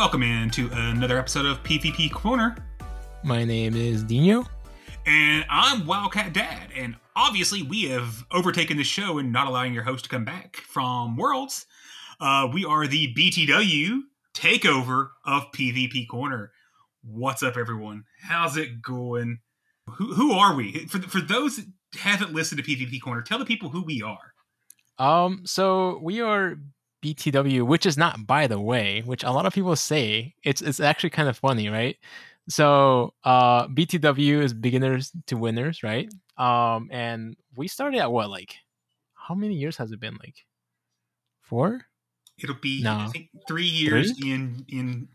Welcome into another episode of PvP Corner, My name is Dinho. and I'm Wildcat Dad. And obviously, we have overtaken the show and not allowing your host to come back from Worlds. Uh, we are the BTW takeover of PvP Corner. What's up, everyone? How's it going? Who, who are we? For, for those that haven't listened to PvP Corner, tell the people who we are. Um, so we are BTW, which is not by the way, which a lot of people say. It's it's actually kind of funny, right? So uh BTW is beginners to winners, right? Um and we started at what like how many years has it been? Like four? It'll be No. I think, three years in in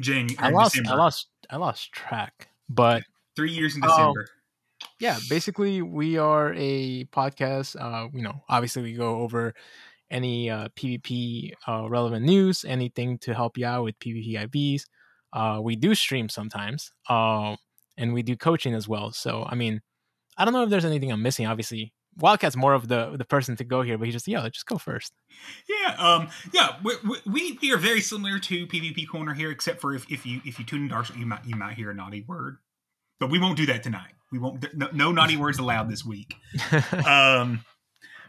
January. I lost December. I lost I lost track. But three years in Oh. December. yeah basically we are a podcast uh you know obviously we go over any uh pvp uh relevant news anything to help you out with pvp ivs uh we do stream sometimes um and we do coaching as well so i mean i don't know if there's anything i'm missing obviously wildcat's more of the the person to go here but he just yeah just go first Yeah, um, yeah, we, we we are very similar to PvP Corner here, except for if, if you if you tune in Dark, you might you might hear a naughty word, but we won't do that tonight. We won't. No, no naughty words allowed this week. Um,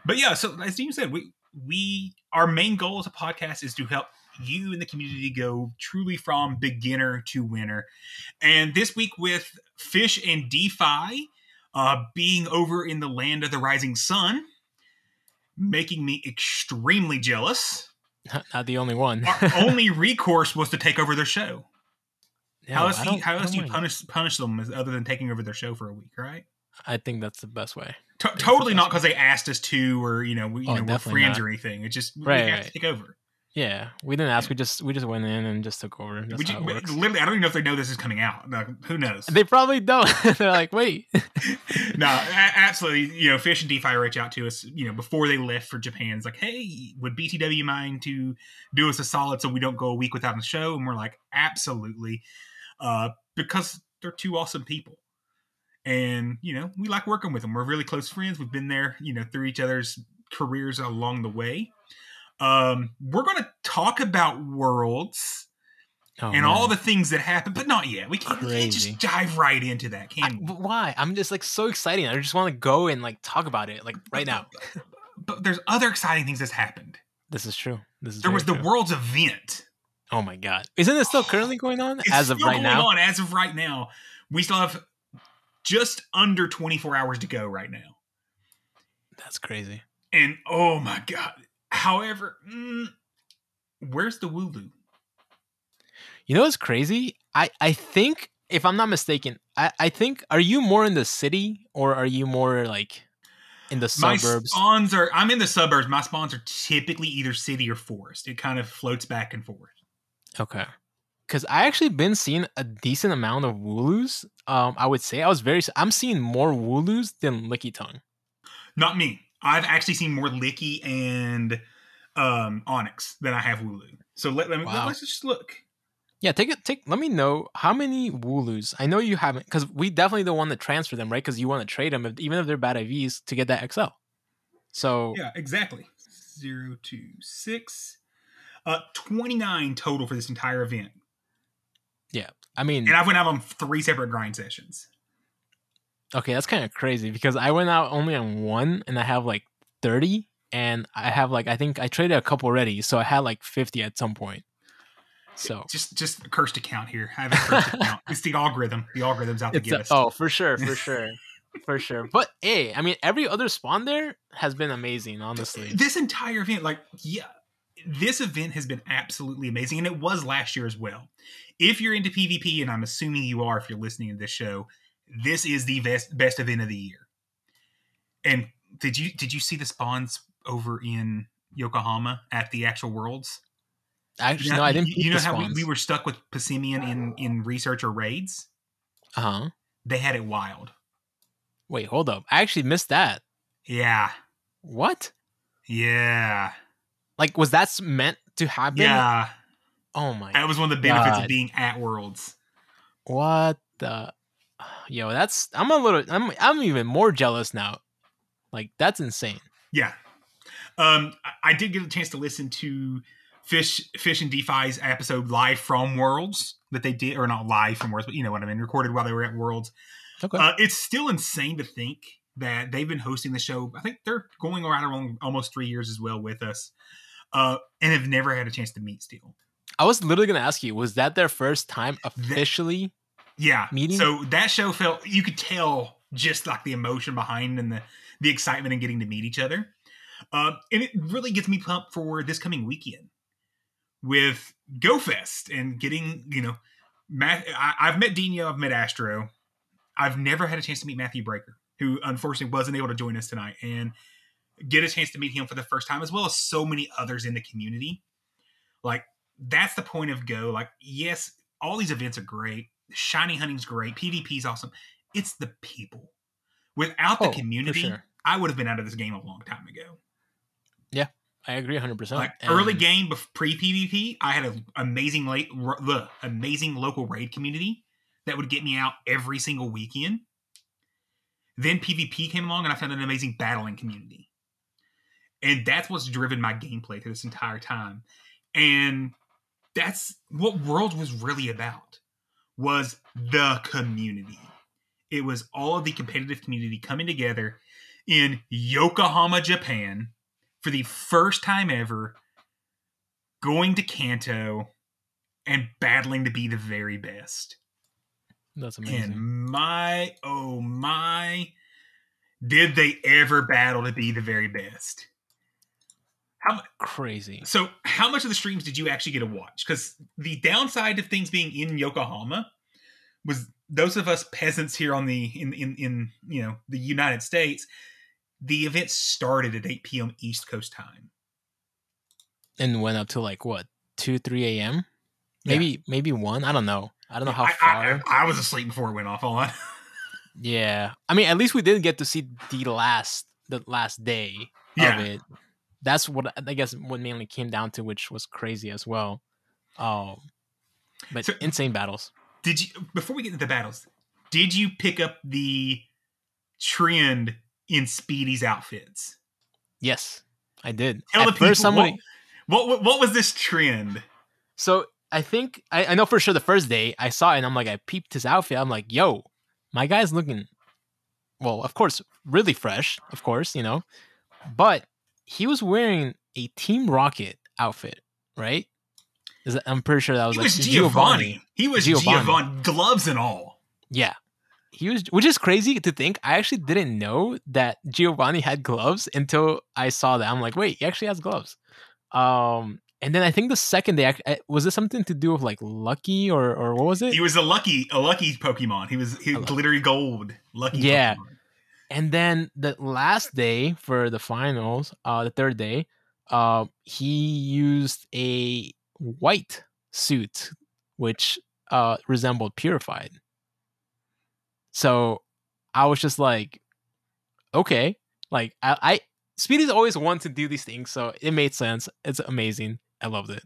but yeah, so as Dean said, we we our main goal as a podcast is to help you in the community go truly from beginner to winner. And this week with Fish and DPhiE uh, being over in the land of the rising sun, making me extremely jealous. not, the only one Our only recourse was to take over their show. How else do you, how else don't you punish punish them other than taking over their show for a week, right? I think that's the best way T- totally not because they asked us to, or you know, we, you Oh, know, we're friends not. or anything. It's just we Right, have right. to take over. yeah we didn't ask we just we just went in and just took over that's you, literally, I don't even know if they know this is coming out. Like, who knows? They probably don't. They're like, wait. no, a- absolutely. You know, Fish and DPhiE reach out to us, you know, before they left for Japan. It's like, hey, would BTW mind to do us a solid so we don't go a week without a show? And we're like, absolutely, uh, because they're two awesome people. And you know, we like working with them. We're really close friends. We've been there, you know, through each other's careers along the way. Um, we're going to talk about worlds Oh, and man. all the things that happen, but not yet. We can't, we can't just dive right into that, can we? but why? I'm just like so exciting. I just want to go and like talk about it like right now. But there's other exciting things that's happened. This is true. This is There was the true. Worlds event. Oh my god. Isn't it still currently going on It's as of right going now? on as of right now. We still have just under 24 hours to go right now. That's crazy. And oh my god. However, mm, where's the Wooloo? You know what's crazy? I I think if I'm not mistaken, I I think are you more in the city or are you more like in the suburbs? My spawns are I'm in the suburbs. My spawns are typically either city or forest. It kind of floats back and forth. Okay. Because I actually been seeing a decent amount of Wooloos. Um, I would say I was very. I'm seeing more Wooloos than Lickitung. Not me. I've actually seen more Licky and um Onix than I have Wooloo. So let, let me Wow. let's just look. Yeah, take it. Take. Let me know how many Wooloos. I know you haven't, because we definitely don't want to transfer them, right? Because you want to trade them, if, even if they're bad IVs, to get that XL. So Yeah, exactly. Zero two six. Uh, twenty nine total for this entire event, I mean, and I went out on three separate grind sessions. okay, that's kind of crazy because I went out only on one, and I have like thirty, and I have like I think I traded a couple already, so I had like fifty at some point. So Just just cursed account here. I have a cursed account. It's the algorithm. The algorithm's out to get us. oh for sure, for sure. for sure. But hey, I mean, every other spawn there has been amazing. Honestly, this entire event, like, yeah, this event has been absolutely amazing, and it was last year as well. If you're into PvP, and I'm assuming you are if you're listening to this show, this is the best best event of the year. And did you did you see the spawns over in Yokohama at the actual worlds? Actually, You know, no, I didn't. You, you know how we, we were stuck with Passimian in in research or raids? Uh huh. They had it wild. Wait, hold up. I actually missed that. Yeah, What? yeah, Like, was that meant to happen? yeah. Oh my. That was one of the benefits God. of being at Worlds. What the? Yo, that's. I'm a little. I'm. I'm even more jealous now. Like, that's insane. Yeah. Um, I, I did get a chance to listen to Fish Fish and DPhiE's episode live from Worlds that they did, or not live from Worlds, but you know what I mean, recorded while they were at Worlds. Okay. Uh, it's still insane to think that they've been hosting the show. I think they're going around around almost three years as well with us, uh, and have never had a chance to meet still. I was literally gonna ask you, was that their first time officially? Yeah. Meeting? So that show felt you could tell just like the emotion behind and the the excitement and getting to meet each other. Uh, and it really gets me pumped for this coming weekend with GoFest and getting, you know, Matt, I, I've met Dinho, I've met Astro. I've never had a chance to meet Matthew Breaker, who unfortunately wasn't able to join us tonight, and get a chance to meet him for the first time, as well as so many others in the community. Like, that's the point of Go. Like, yes, all these events are great. Shiny hunting's great. PvP is awesome. It's the people. Without the Oh, community, sure. I would have been out of this game a long time ago. Yeah, I agree 100. percent Like early game pre PvP, I had an amazing late the amazing local raid community that would get me out every single weekend. Then PvP came along, and I found an amazing battling community, and that's what's driven my gameplay through this entire time. And that's what World was really about was the community. It was all of the competitive community coming together in Yokohama, Japan, for the first time ever, going to Kanto and battling to be the very best. That's amazing. And my, oh my, did they ever battle to be the very best? How, Crazy. so, how much of the streams did you actually get to watch? Because the downside of things being in Yokohama was those of us peasants here on the in in in you know the United States. The event started at 8 p.m. East Coast time. And went up to like what two, three a.m. Yeah. Maybe maybe one. I don't know. I don't know how I, far. I, I was asleep before it went off. All on. yeah. I mean, at least we didn't get to see the last the last day Yeah. of it. That's what I guess what mainly came down to, which was crazy as well. Um, but So- insane battles. Did you before we get into the battles? Did you pick up the trend in Speedy's outfits? Yes, I did. Tell At the people first, somebody. what, what what was this trend? So I think I, I know for sure the first day I saw it and I'm like I peeped his outfit. I'm like, yo, my guy's looking well, of course, really fresh, of course, you know. But he was wearing a Team Rocket outfit, right? Is that, I'm pretty sure that was He like was Giovanni. He was Giovanni. Giovanni. gloves and all. Yeah. He was which is crazy to think. I actually didn't know that Giovanni had gloves until I saw that. I'm like, wait, he actually has gloves. Um and then I think the second day uh, was this something to do with like Lucky or or what was it? He was a lucky a lucky Pokemon. He was he glittery gold lucky. Yeah. Pokemon. And then the last day for the finals, uh, the third day, uh, he used a white suit, which uh, resembled Purified. So I was just like, okay, like I, I Speedy's always wanted to do these things, so it made sense. It's amazing. I loved it.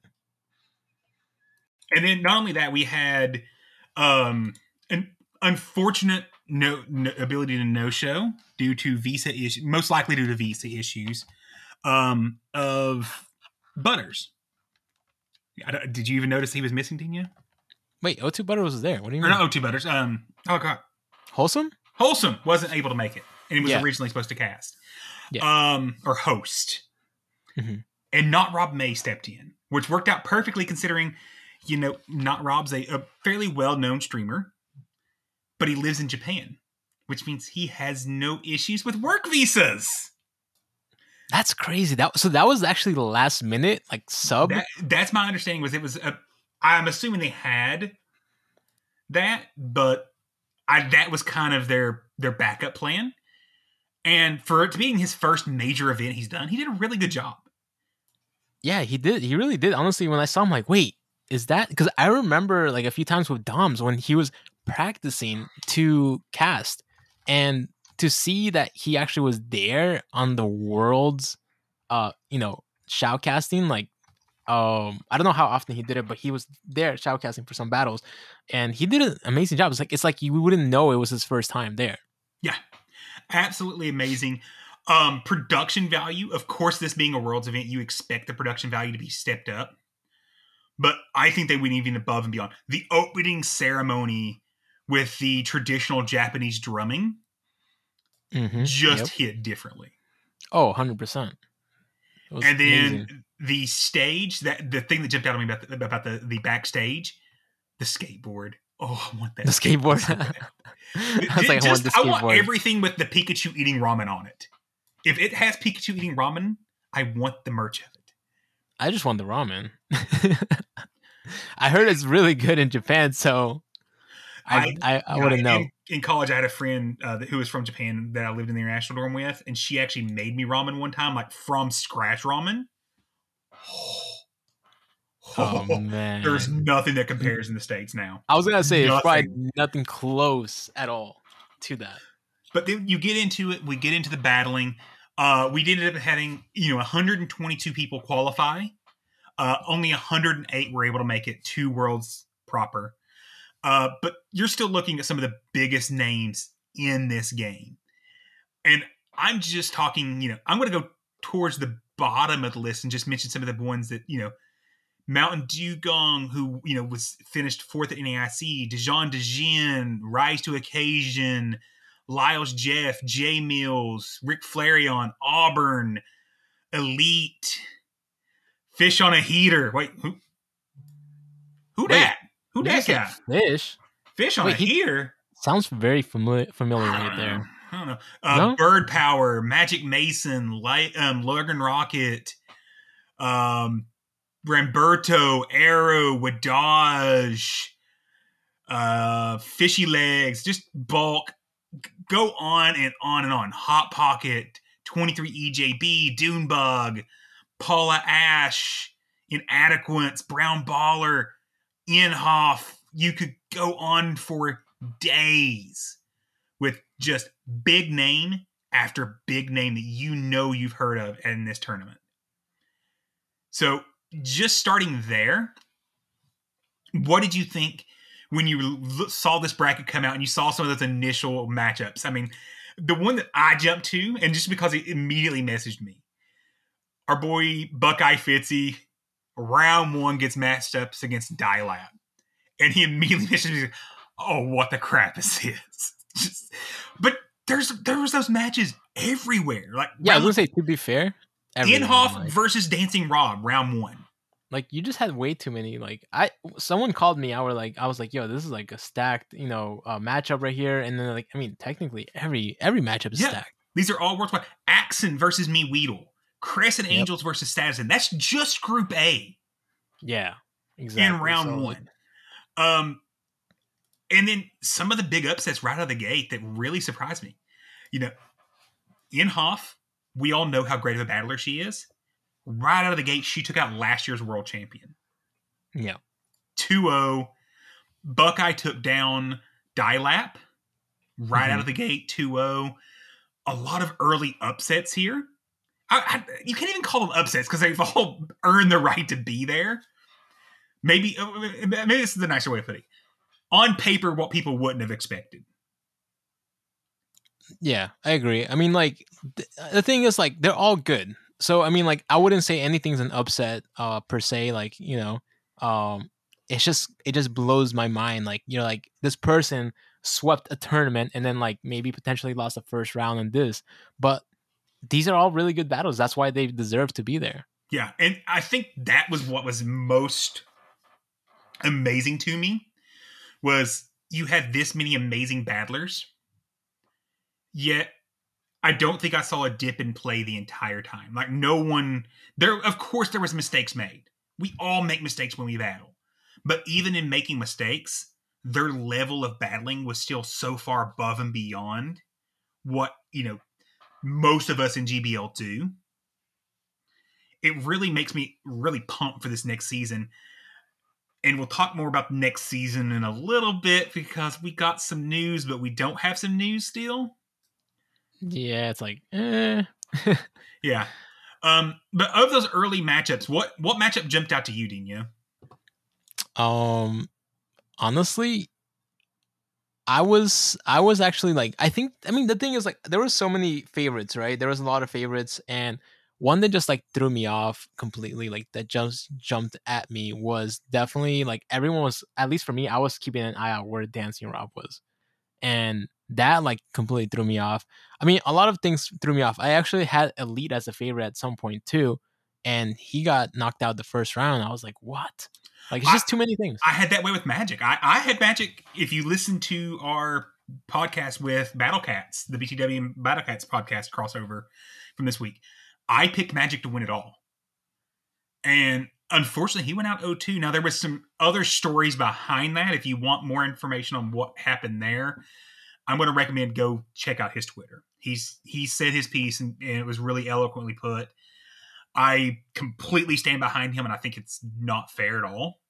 And then not only that, we had um an unfortunate no, no ability to no show due to visa issues, most likely due to visa issues um of Butters. Did you even notice he was missing, Dina? Wait, O2 Butter was there. What do you mean? Or not O2 Butters. Um, oh god, Wholesome? Wholesome wasn't able to make it, and he was Yeah. originally supposed to cast, Yeah. um, or host, Mhm. And not Rob May stepped in, which worked out perfectly considering, you know, not Rob's a, a fairly well known streamer, but he lives in Japan, which means he has no issues with work visas. That's crazy. That so that was actually the last minute like sub. That, that's my understanding. Was it was a, I'm assuming they had that, but I that was kind of their their backup plan. And for it to being his first major event he's done, he did a really good job. Yeah, he did. He really did. Honestly, when I saw him, like, wait, is that because I remember like a few times with Doms when he was practicing to cast and to see that he actually was there on the world's uh you know shoutcasting like um I don't know how often he did it but he was there shoutcasting for some battles and he did an amazing job it's like it's like you wouldn't know it was his first time there yeah absolutely amazing um production value of course this being a world's event you expect the production value to be stepped up but I think they went even above and beyond the opening ceremony with the traditional Japanese drumming mm-hmm. just yep. hit differently. Oh, 100%. And then amazing. the stage, that the thing that jumped out at me about the, about the, the backstage, the skateboard. Oh, I want that. The skateboard. I was like, just, I, want, the skateboard. I want everything with the Pikachu eating ramen on it. If it has Pikachu eating ramen, I want the merch of it. I just want the ramen. I heard it's really good in Japan, so I I, I, I wouldn't know. In, in, college, I had a friend uh, who was from Japan that I lived in the international dorm with, and she actually made me ramen one time, like from scratch ramen. Oh, man, there's nothing that compares in the states now. I was gonna say nothing. it's probably nothing close at all to that. But then you get into it. We get into the battling. Uh, we ended up having you know 122 people qualify. Uh, only 108 were able to make it to worlds proper. Uh, but you're still looking at some of the biggest names in this game. And I'm just talking, you know, I'm going to go towards the bottom of the list and just mention some of the ones that, you know, Mountain Dugong, who, you know, was finished fourth at NAIC, Dijon Dejin, Rise to Occasion, Lyles Jeff, Jay Mills, Rick Flareon, Auburn, Elite, Fish on a Heater. Wait, who? Who that? Who that guy? Fish. Fish on Wait, a heater. Sounds very familiar. Familiar right know. there. I don't know. Uh, no? Bird Power, Magic Mason, Light, um, Logan Rocket, um, Ramberto, Arrow, Wadaj, uh, Fishy Legs, just bulk. Go on and on and on. Hot Pocket, 23 EJB, Dunebug, Paula Ash, Inadequates, Brown Baller, Inhofe. You could go on for days with just big name after big name that you know you've heard of in this tournament. So, just starting there, what did you think when you saw this bracket come out and you saw some of those initial matchups? I mean, the one that I jumped to, and just because it immediately messaged me, our boy Buckeye Fitzy, round one gets matched up against Dilap and he immediately messaged me, "Oh, what the crap is this?" Just, but there's there was those matches everywhere. Like yeah, I gonna say to be fair, Inhofe like, versus Dancing Rob, round one. Like you just had way too many. Like I, someone called me. I were like, I was like, yo, this is like a stacked, you know, uh, matchup right here. And then like, I mean, technically every every matchup is yeah, stacked. These are all worthwhile. Axon versus Me Weedle, Crescent yep. Angels versus Statisan. That's just Group A. Yeah, exactly. In round so, one. Um, and then some of the big upsets right out of the gate that really surprised me. You know, Inhofe, we all know how great of a battler she is. Right out of the gate, she took out last year's world champion. Yeah. 2 0. Buckeye took down Dilap right mm-hmm. out of the gate 2 0. A lot of early upsets here. I, I, you can't even call them upsets because they've all earned the right to be there maybe uh, maybe this is the nicer way of putting it. On paper, what people wouldn't have expected. Yeah, I agree. I mean, like th- the thing is, like they're all good. So I mean, like I wouldn't say anything's an upset uh per se. Like you know, um, it's just it just blows my mind. Like you know, like this person swept a tournament and then like maybe potentially lost the first round in this, but these are all really good battles. That's why they deserve to be there. Yeah, and I think that was what was most amazing to me was you had this many amazing battlers Yet I don't think I saw a dip in play the entire time. Like no one there of course there was mistakes made. We all make mistakes when we battle. But even in making mistakes, their level of battling was still so far above and beyond what, you know, most of us in GBL do. It really makes me really pumped for this next season. And we'll talk more about next season in a little bit because we got some news, but we don't have some news still. Yeah, it's like, eh. yeah. Um, but of those early matchups, what what matchup jumped out to you, Dinho? Um, honestly, I was I was actually like I think I mean the thing is like there were so many favorites, right? There was a lot of favorites and one that just like threw me off completely like that just jumped at me was definitely like everyone was at least for me I was keeping an eye out where Dancing Rob was. And that like completely threw me off. I mean, a lot of things threw me off. I actually had Elite as a favorite at some point too, and he got knocked out the first round. I was like, what? Like it's just too many things. I had that way with Magic. I, I had Magic. If you listen to our podcast with Battle Cats, the BTW and Battle Cats podcast crossover from this week, I picked Magic to win it all. And unfortunately, he went out 0-2. Now there was some other stories behind that. If you want more information on what happened there, I'm going to recommend go check out his Twitter. He's he said his piece and, and it was really eloquently put. I completely stand behind him, and I think it's not fair at all.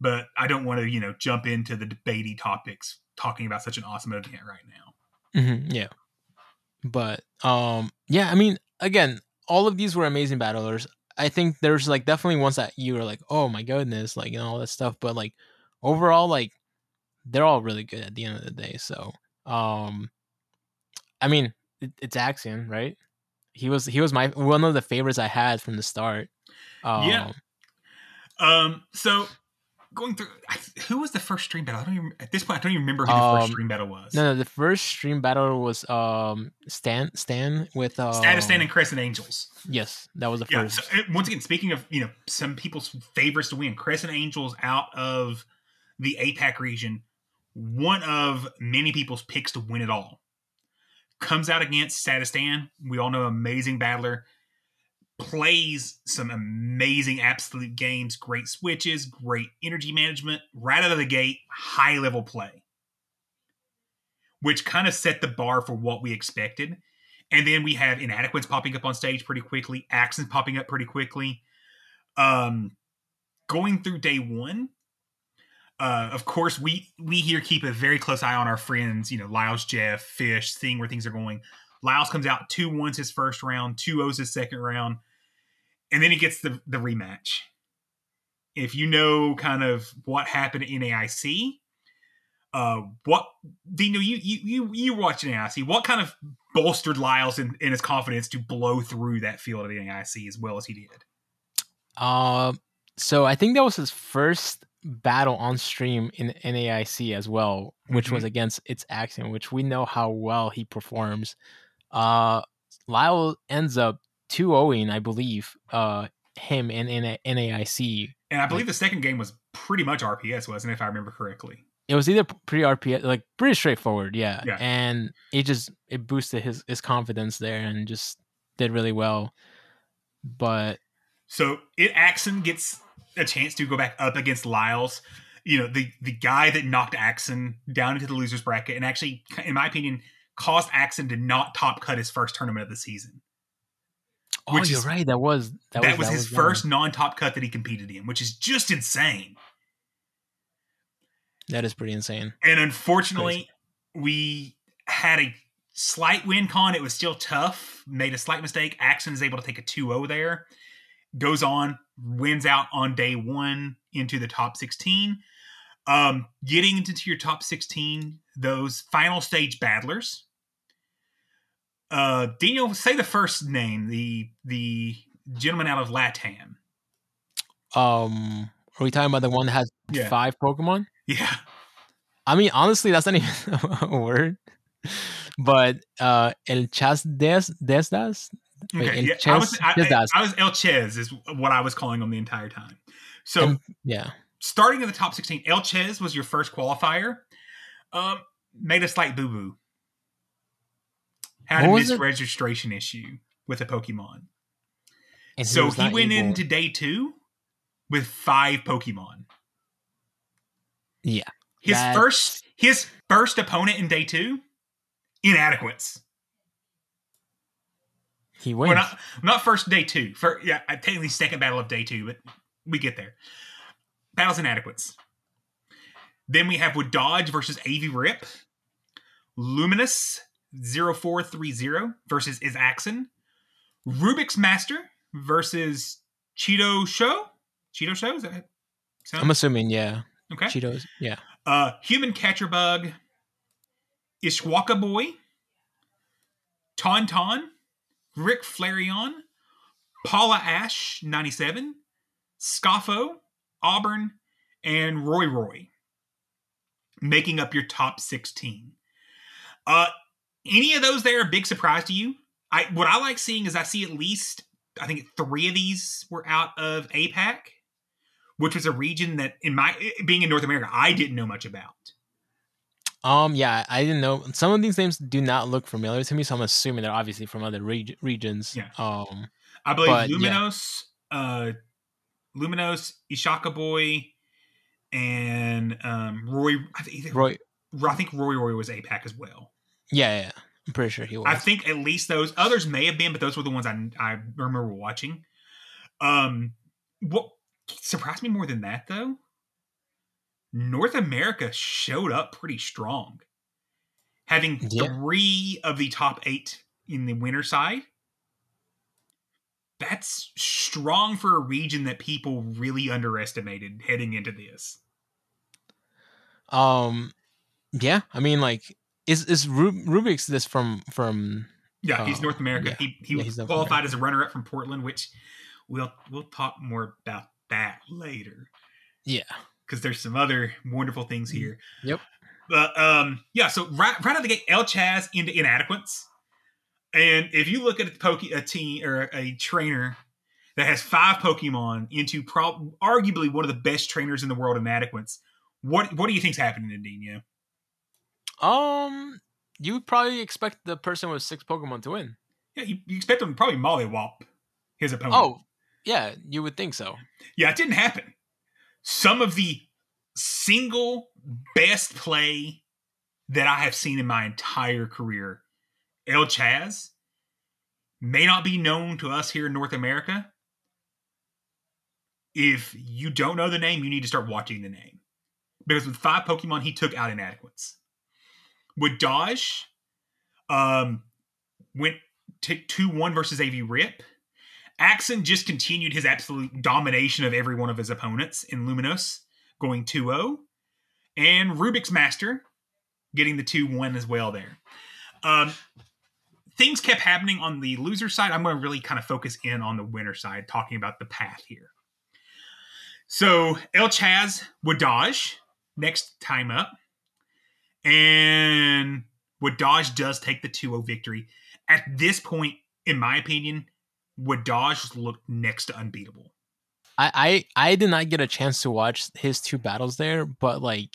But I don't want to, you know, jump into the debatey topics talking about such an awesome event right now. Mm-hmm, yeah, but um, yeah, I mean, again, all of these were amazing battlers. I think there's like definitely ones that you were like, oh my goodness, like know all that stuff. But like overall, like they're all really good at the end of the day. So, um, I mean, it, it's Axion, right? he was he was my one of the favorites I had from the start. Um, yeah. Um. So going through, who was the first stream battle? I don't even at this point. I don't even remember who the um, first stream battle was. No, no, the first stream battle was um Stan Stan with uh, Status Stan and Crescent Angels. Yes, that was the yeah, first. So, once again, speaking of you know some people's favorites to win, Crescent Angels out of the APAC region, one of many people's picks to win it all comes out against Sadistan. We all know amazing battler. Plays some amazing absolute games, great switches, great energy management, right out of the gate, high level play. Which kind of set the bar for what we expected. And then we have inadequates popping up on stage pretty quickly, accents popping up pretty quickly. Um, going through day one, uh, of course, we we here keep a very close eye on our friends. You know, Lyles, Jeff, Fish, seeing where things are going. Lyles comes out two ones his first round, two O's his second round, and then he gets the the rematch. If you know kind of what happened in AIC, uh, what Dinho, you you you you watching AIC? What kind of bolstered Lyles in, in his confidence to blow through that field of the AIC as well as he did? Um, so I think that was his first battle on stream in NAIC as well, which mm-hmm. was against its Axiom, which we know how well he performs. Uh, Lyle ends up 2 0 I believe, uh, him in, in NAIC. And I believe like, the second game was pretty much RPS, wasn't it, if I remember correctly? It was either pretty RPS, like pretty straightforward, yeah. yeah. And it just it boosted his his confidence there and just did really well. But so it Axon gets a chance to go back up against Lyles, you know, the the guy that knocked Axon down into the losers bracket and actually, in my opinion, caused Axon to not top cut his first tournament of the season. Oh, which you're is, right. That was that, that was, was, his was uh, first non top cut that he competed in, which is just insane. That is pretty insane. And unfortunately, we had a slight win con. It was still tough. Made a slight mistake. Axon is able to take a 2-0 there goes on, wins out on day one into the top 16. Um, getting into your top 16, those final stage battlers. Uh, Daniel, say the first name, the the gentleman out of Latam. Um, are we talking about the one that has yeah. five Pokemon? Yeah. I mean, honestly, that's not even a word. But uh, El Chas Des Desdas, Okay, yeah, I was I, I, I, was El Ches is what I was calling him the entire time. So and, yeah, starting in the top sixteen, El Ches was your first qualifier. Um, made a slight boo boo. had a What it? misregistration issue with a Pokemon. And so was he went able- into day two with five Pokemon. Yeah. His That's- first his first opponent in day two, inadequates. He wins. not not first day two. For yeah, technically second battle of day two, but we get there. Battles inadequates. Then we have with Dodge versus AV Rip, Luminous 0430 versus Is Axon, Rubik's Master versus Cheeto Show. Cheeto Show is that? Sound? I'm assuming, yeah. okay. Cheetos. Yeah. Uh, Human Catcher Bug, Ishwaka Boy, Tauntaun, Rick Flareon, Paula Ash, 97, Scoffo, Auburn, and Roy Roy, making up your top 16. Uh, any of those there a big surprise to you? I what I like seeing is I see at least I think three of these were out of APAC, which was a region that in my being in North America I didn't know much about. Um. Yeah, I didn't know. Some of these names do not look familiar to me, so I'm assuming they're obviously from other reg- regions. Yeah. Um. I believe But, yeah. Uh, Luminos, Ishaka Boy, and um, Roy. I think, Roy. I think Roy Roy was APAC as well. Yeah, yeah. I'm pretty sure he was. I think at least those others may have been, but those were the ones I I remember watching. Um, what surprised me more than that though, North America showed up pretty strong, having Yeah. three of the top eight in the winter side. That's strong for a region that people really underestimated heading into this. Um. Yeah. I mean, like, is is Rub- Rubik's this from from? Yeah, he's Oh, North America. yeah. He he Yeah, was he's qualified as a runner up from Portland, which we'll we'll talk more about that later Yeah. Because there's some other wonderful things here. Mm, Yep. But um, yeah. So right right out of the gate, El Chaz into inadequates, and if you look at a poke a team or a trainer that has five Pokemon into prob arguably one of the best trainers in the world, inadequates. What what do you think's happening, Indino? Um. You would probably expect the person with six Pokemon to win. Yeah, you, you expect them to probably mollywop his opponent. Oh, yeah. You would think so. Yeah, it didn't happen. Some of the single best play that I have seen in my entire career, El Chaz, may not be known to us here in North America. If you don't know the name, you need to start watching the name. Because with five Pokemon, he took out inadequates. With Dodge, um, went to 2 1 versus AV Rip. Axon just continued his absolute domination of every one of his opponents in Luminous, going 2 0. And Rubik's Master getting the 2 1 as well there. Um, things kept happening on the loser side. I'm going to really kind of focus in on the winner side, talking about the path here. So El Chaz dodge next time up. And Wadaj does take the 2 0 victory. At this point, in my opinion, Wadaj looked next to unbeatable. I, I I did not get a chance to watch his two battles there, but like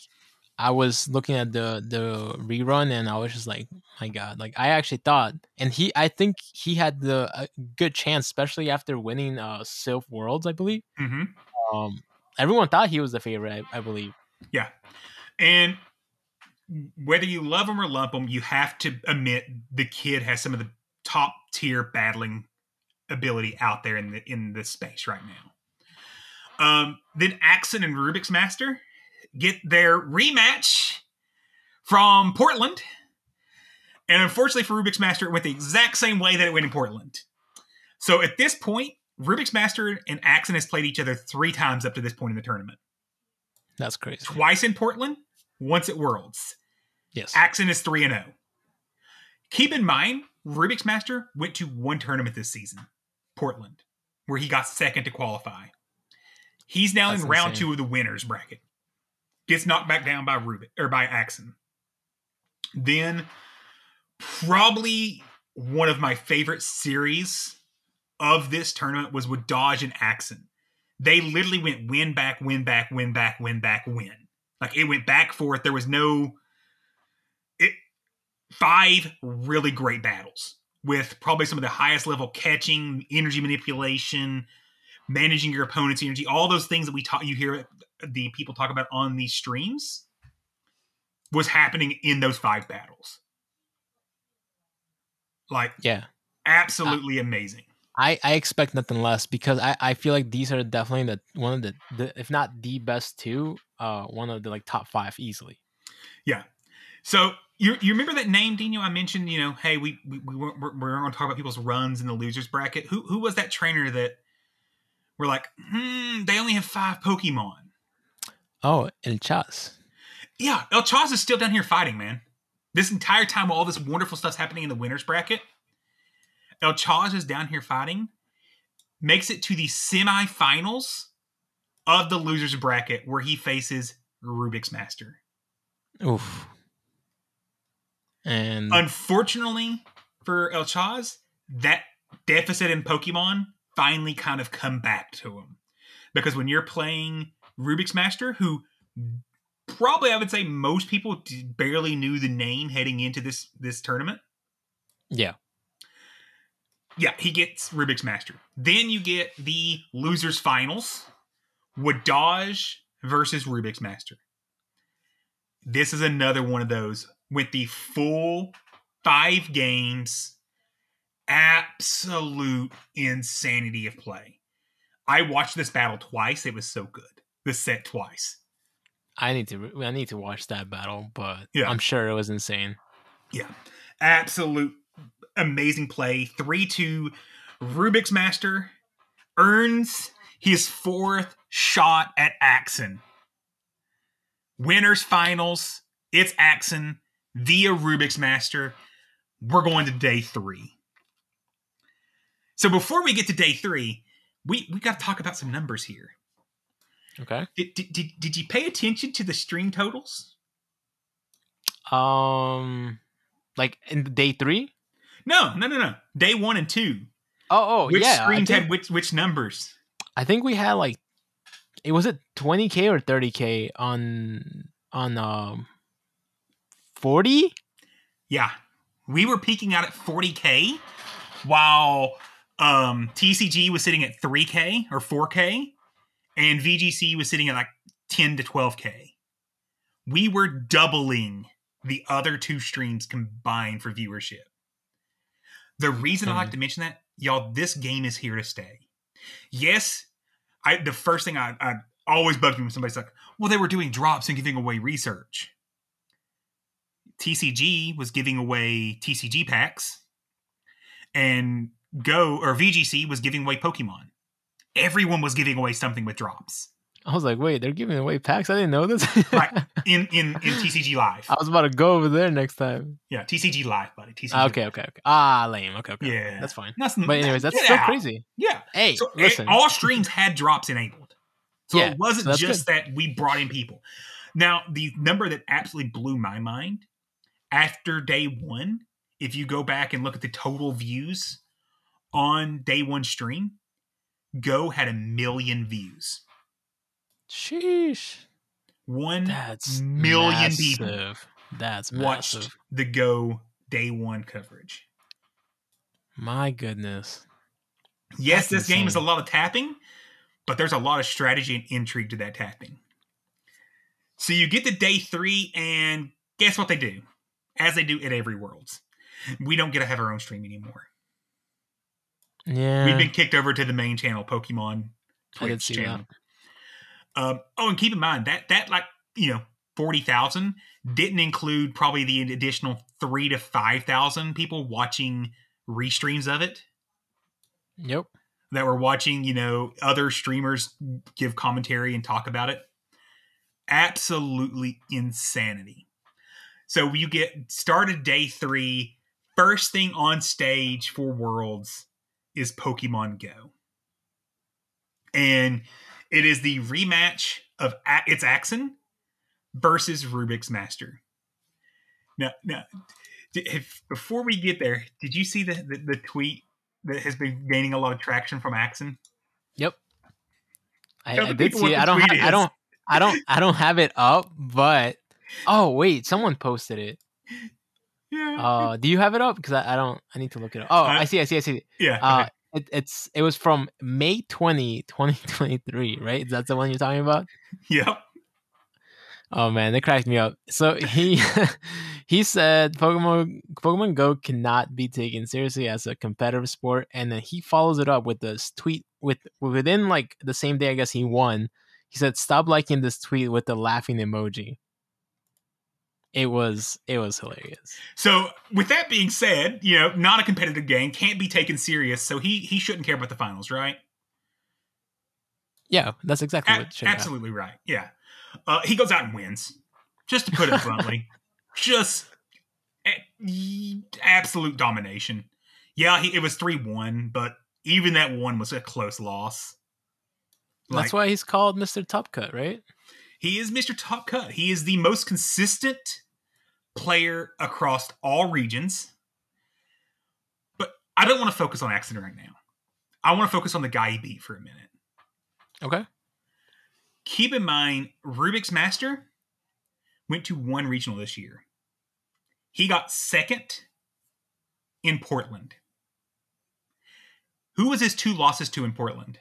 I was looking at the the rerun and I was just like, my God! Like I actually thought, and he I think he had the a good chance, especially after winning uh Silph Worlds, I believe. Mm-hmm. Um, everyone thought he was the favorite, I, I believe. Yeah. And whether you love him or lump him, you have to admit the kid has some of the top tier battling ability out there in the in the space right now. Um, then Axon and Rubik's Master get their rematch from Portland. And unfortunately for Rubik's Master, it went the exact same way that it went in Portland. So at this point, Rubik's Master and Axon has played each other three times up to this point in the tournament. That's crazy. Twice in Portland, once at Worlds. Yes. Axon is 3 and 0. Keep in mind, Rubik's Master went to one tournament this season, Portland, where he got second to qualify. He's now That's in round insane. two of the winners bracket. Gets knocked back down by Rubik or by Axon. Then probably one of my favorite series of this tournament was with Dodge and Axon. They literally went win back, win back, win back, win back, win. Like it went back forth. There was no it five really great battles with probably some of the highest level catching, energy manipulation, managing your opponent's energy, all those things that we taught you hear the people talk about on these streams was happening in those five battles. Like, Yeah. absolutely amazing. I, I expect nothing less because I, I feel like these are definitely the one of the, the if not the best two, uh one of the like top five easily. Yeah. So you you remember that name, Dinho? I mentioned, you know, hey, we we, we we're, we're going to talk about people's runs in the losers bracket. Who who was that trainer that we're like, hmm, they only have five Pokemon? Oh, El Chas. Yeah, El Chaz is still down here fighting, man. This entire time, all this wonderful stuff's happening in the winners bracket, El Chaz is down here fighting, makes it to the semifinals of the losers bracket where he faces Rubik's Master. Oof. And Unfortunately for El Chaz, that deficit in Pokemon finally kind of come back to him. Because when you're playing Rubik's Master, who probably I would say most people barely knew the name heading into this this tournament. yeah. Yeah, he gets Rubik's Master. Then you get the losers finals, Wadaj versus Rubik's Master. This is another one of those with the full five games, absolute insanity of play. I watched this battle twice. It was so good. This set twice. I need to I need to watch that battle, but Yeah. I'm sure it was insane. Yeah. Absolute amazing play. 3 2 Rubik's Master earns his fourth shot at Axon. Winners finals. It's Axon via Rubik's Master. We're going to day three. So before we get to day three, we, we got to talk about some numbers here. Okay. Did, did, did, did you pay attention to the stream totals? Um like in day 3? No, no, no, no. Day one and two. Oh, oh, which yeah. I streams think, had which which numbers? I think we had like it was it 20k or 30k on on um 40? Yeah, we were peaking out at 40k, while um, TCG was sitting at 3k or 4k, and VGC was sitting at like 10 to 12k. We were doubling the other two streams combined for viewership. The reason I like Hmm. to mention that, y'all, this game is here to stay. Yes, I the first thing I, I always bugged me when somebody's like, well, they were doing drops and giving away research. TCG was giving away TCG packs, and Go or VGC was giving away Pokemon. Everyone was giving away something with drops. I was like, "Wait, they're giving away packs? I didn't know this." Right. In in in TCG Live. I was about to go over there next time. Yeah, TCG Live, buddy. TCG. Ah, okay, okay, okay. Ah, lame. Okay, okay. Yeah. That's fine. That's, But anyways, that's still out. crazy. Yeah. Hey, So eh, listen. all streams had drops enabled. So Yeah, it wasn't so just that we brought in people. Now, the number that absolutely blew my mind after day one, if you go back and look at the total views on day one stream, Go had a million views. Sheesh. One That's million people massive. That's watched the Go day one coverage. My goodness. Yes, That's this game is a lot of tapping, but there's a lot of strategy and intrigue to that tapping. So you get to day three, and guess what they do? As they do at every Worlds. We don't get to have our own stream anymore. Yeah. We've been kicked over to the main channel, Pokemon Twitch channel. Um, oh, and keep in mind that that like you know forty thousand didn't include probably the additional three to five thousand people watching restreams of it. Yep. that were watching, you know, other streamers give commentary and talk about it. Absolutely insanity. So you get started day three. First thing on stage for Worlds is Pokemon Go. And it is the rematch of A- it's Axon versus Rubik's Master. Now, now, if, before we get there, did you see the, the, the tweet that has been gaining a lot of traction from Axon? Yep. I, I did see it. I don't. I don't. I don't. I don't have it up, but oh wait, someone posted it. Yeah. Uh, do you have it up? Because I, I don't. I need to look it up. Oh, Uh, I see. I see. I see. yeah. Uh, it, it's it was from May 20, 2023, right? That's the one you're talking about. yep. Oh man, that cracked me up. So he he said Pokemon Pokemon Go cannot be taken seriously as a competitive sport, and then he follows it up with this tweet with within like the same day I guess he won. He said, "Stop liking this tweet with the laughing emoji." It was it was hilarious. So, with that being said, you know, not a competitive game, can't be taken serious, so he he shouldn't care about the finals, right? Yeah, that's exactly A- what happen. absolutely right. Yeah. Uh, he goes out and wins. Just to put it bluntly, just a- absolute domination. Yeah, he, it was 3 1, but even that one was a close loss. That's why he's called Mr. Top Cut, right? he is Mr. Top Cut. He is the most consistent player across all regions. But I don't want to focus on Accident right now. I want to focus on the guy he beat for a minute. Okay. keep in mind Rubik's Master went to one regional this year. He got second in Portland. Who was his two losses to in Portland?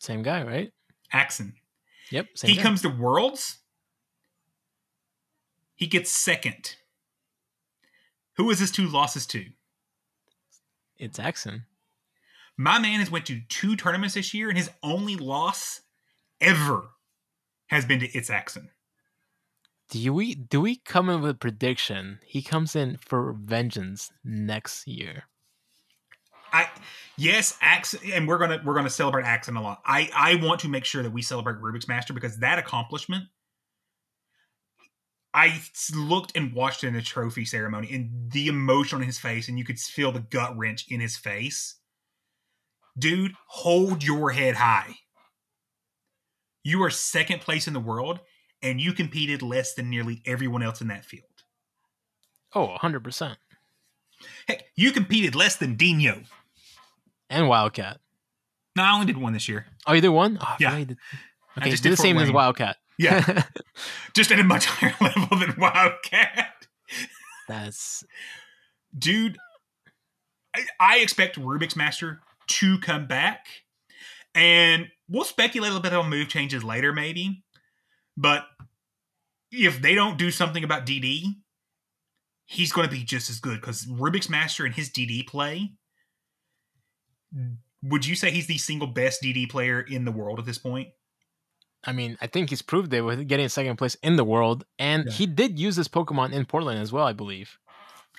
Same guy, right? Axon. Yep. Same he guy. comes to Worlds. He gets second. Who was his two losses to? It's Axon. My man has went to two tournaments this year, and his only loss ever has been to It's Axon. Do we do we come in with a prediction? He comes in for vengeance next year. I yes, Axon, and we're gonna we're gonna celebrate Axon a lot. I I want to make sure that we celebrate Rubik's Master because that accomplishment. I looked and watched it in the trophy ceremony, and the emotion on his face, and you could feel the gut wrench in his face. Dude, hold your head high. You are second place in the world, and you competed less than nearly everyone else in that field. Oh, 100%. Heck, you competed less than Dinho. And Wildcat. No, I only did one this year. Oh, you did one? Oh, I Yeah. you did- I Okay, just do did the same as Wildcat. Yeah. just at a much higher level than Wildcat. That's Dude, I, I expect Rubik's Master to come back. And we'll speculate a little bit on move changes later, maybe. But if they don't do something about DD, he's going to be just as good because Rubik's Master and his DD play. Would you say he's the single best DD player in the world at this point? I mean, I think he's proved it with getting second place in the world, and Yeah. he did use this Pokemon in Portland as well, I believe.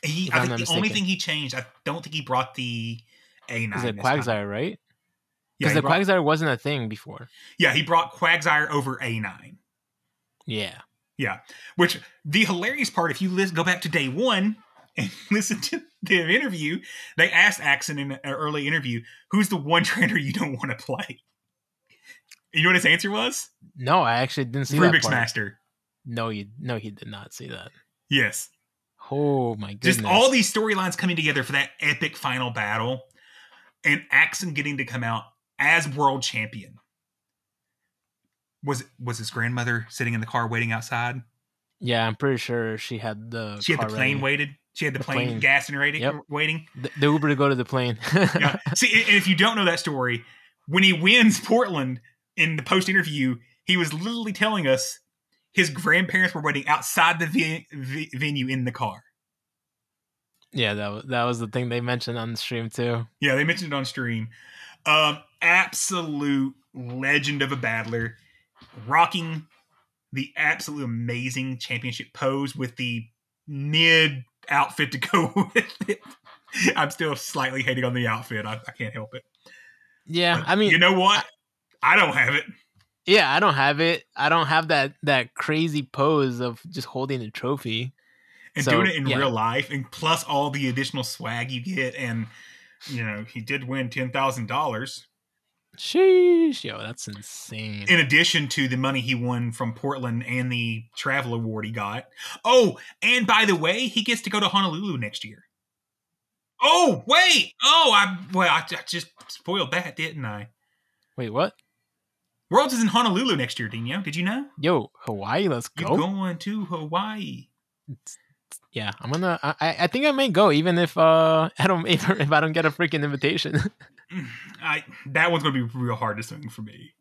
He, I think the only thing he changed, I don't think he brought the A9. Is it this time. Quagsire, right? Because he the brought, Quagsire wasn't a thing before. yeah, he brought Quagsire over A9. Yeah. Yeah, which the hilarious part, if you listen, go back to day one and listen to the interview, they asked Axon in an early interview, "Who's the one trainer you don't want to play?" You know what his answer was? No, I actually didn't see that Rubik's part. Master. No, he no, he did not see that. Yes, Oh my goodness! just all these storylines coming together for that epic final battle, and Axon getting to come out as world champion. Was was his grandmother sitting in the car waiting outside? Yeah, I'm pretty sure she had the. She had the plane ready. waited. She had the, The plane, plane. gas and waiting. Yep. waiting. The, the Uber to go to the plane. yeah. See, and if you don't know that story, when he wins Portland in the post interview, he was literally telling us his grandparents were waiting outside the ve- ve- venue in the car. yeah, that was that was the thing they mentioned on the stream too. Yeah, they mentioned it on stream. Um, absolute legend of a battler, rocking the absolute amazing championship pose with the mid outfit to go with it. I'm still slightly hating on the outfit. I, I can't help it. Yeah, But I mean, you know what? I don't have it. yeah, I don't have it. I don't have that that crazy pose of just holding a trophy. and So, doing it in yeah. real life, and plus all the additional swag you get, and you know he did win ten thousand dollars Sheesh, yo, that's insane. in addition to the money he won from Portland and the travel award he got. Oh, and by the way, he gets to go to Honolulu next year. Oh wait, oh I well I, I just spoiled that, didn't I? Wait, what? Worlds is in Honolulu next year, Dinho. Did you know? Yo, Hawaii, let's go. You're go. going to Hawaii. yeah, I'm gonna. I, I think I may go even if uh I don't if, if I don't get a freaking invitation. I that one's gonna be real hard to swing for me.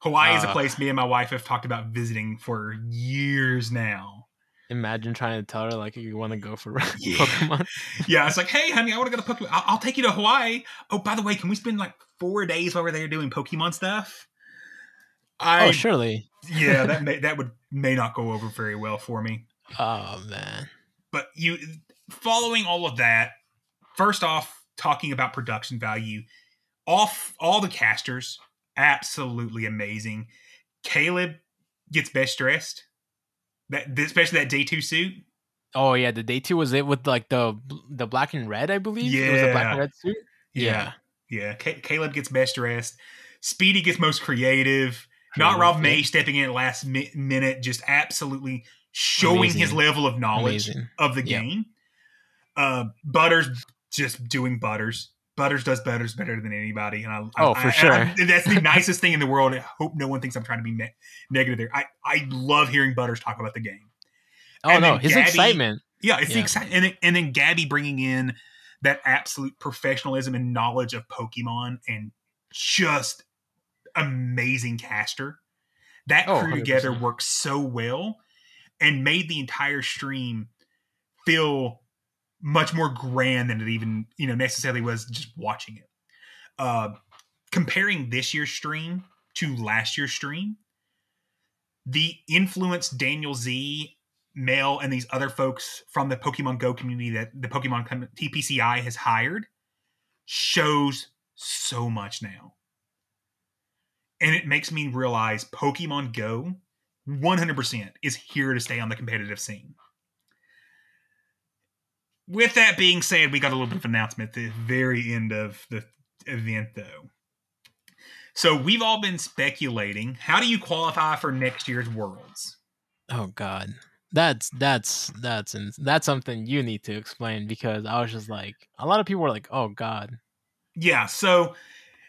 Hawaii is a Uh. place me and my wife have talked about visiting for years now. Imagine trying to tell her like you want to go for Yeah. Pokemon. Yeah, it's like, hey, honey, I want to go to Pokemon. I'll, I'll take you to Hawaii. Oh, by the way, can we spend like four days while we're there doing Pokemon stuff? Oh, I oh, surely. yeah, that may that would may not go over very well for me. Oh man. But you following all of that, first off, talking about production value, off all the casters, absolutely amazing. Caleb gets best dressed. That especially that day two suit. Oh yeah, the day two was it with like the the black and red, I believe. it was the black and Yeah. red suit. Yeah, Yeah, Ca- Caleb gets best dressed. Speedy gets most creative. Not Rob. May stepping in at last mi- minute, just absolutely showing his level of knowledge amazing. of the Yeah. game. Uh, Butters just doing Butters. Butters does Butters better than anybody, and I, I- Oh, for I- sure. I- that's the nicest thing in the world. I hope no one thinks I'm trying to be ne- negative there. I I love hearing Butters talk about the game. Oh And no, his Gabby- excitement. Yeah, it's the Yeah. exciting, and and then Gabby bringing in that absolute professionalism and knowledge of Pokemon, and just amazing caster. That Oh, crew together 100%. worked so well, and made the entire stream feel much more grand than it even you know necessarily was just watching it. Uh, comparing this year's stream to last year's stream, the influence Daniel Z Mel and these other folks from the Pokemon Go community that the Pokemon TPCI has hired shows so much now. And it makes me realize Pokemon Go 100% is here to stay on the competitive scene. With that being said, we got a little bit of announcement at the very end of the event, though. So we've all been speculating how do you qualify for next year's Worlds? Oh god. That's that's that's that's something you need to explain because I was just like a lot of people were like, "Oh god." Yeah, so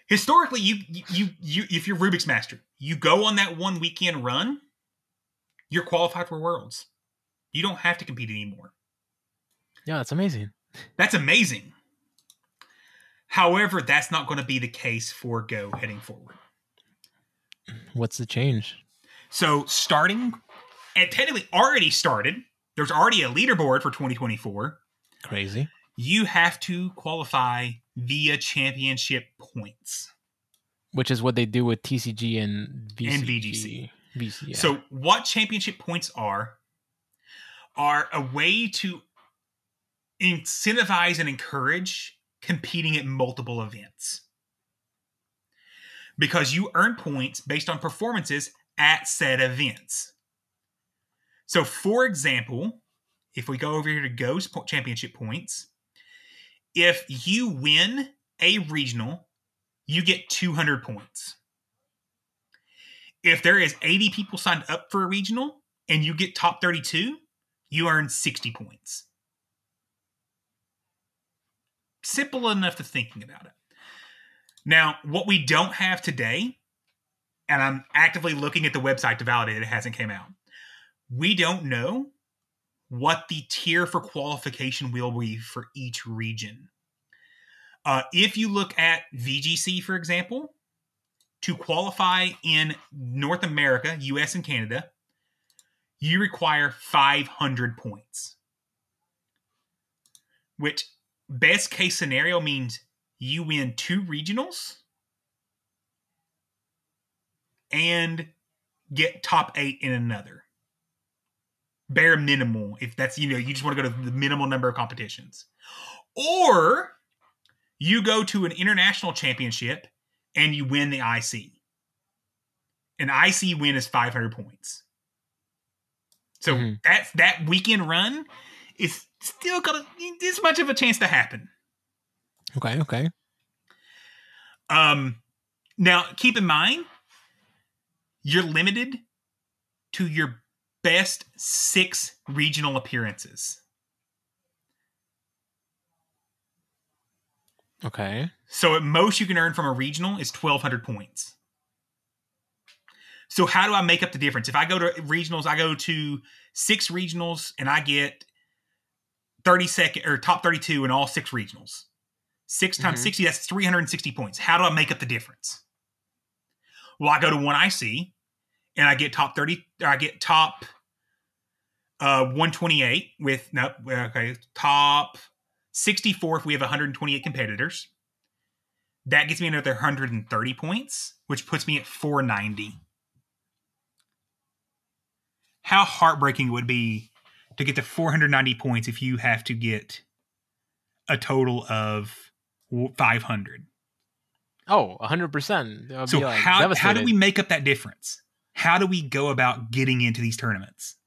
historically, you you you if you're Rubik's Master, you go on that one weekend run, you're qualified for Worlds. You don't have to compete anymore. Yeah, that's amazing. That's amazing. However, that's not going to be the case for Go heading forward. What's the change? So starting, and technically already started. There's already a leaderboard for 2024. Crazy. You have to qualify via championship points. Which is what they do with TCG and VCG. And VGC. VC, yeah. So, what championship points are are a way to incentivize and encourage competing at multiple events. Because you earn points based on performances at said events. So, for example, if we go over here to Ghost championship points, if you win a regional, you get 200 points if there is 80 people signed up for a regional and you get top 32, you earn 60 points. Simple enough to thinking about it. Now, what we don't have today, and I'm actively looking at the website to validate it, hasn't came out. We don't know what the tier for qualification will be for each region. Uh, if you look at VGC, for example, to qualify in North America, US and Canada, you require 500 points. Which, best case scenario, means you win two regionals and get top eight in another. Bare minimal, if that's, you know, you just want to go to the minimal number of competitions. Or you go to an international championship and you win the IC. An IC win is 500 points. So Mhm. that's that weekend run is still gonna this much of a chance to happen. okay, okay. Um now keep in mind you're limited to your best six regional appearances. Okay. So at most you can earn from a regional is 1200 points. So how do I make up the difference? If I go to regionals, I go to six regionals and I get 32nd or top 32 in all six regionals. 6 times Mhm. 60, that's 360 points. How do I make up the difference? Well, I go to one IC and I get top 30, or I get top uh 128 with no okay, top 64 if we have 128 competitors. That gets me another 130 points, which puts me at 490. How heartbreaking it would be to get to 490 points if you have to get a total of 500. Oh, 100%. That would So like, how how do we make up that difference? How do we go about getting into these tournaments?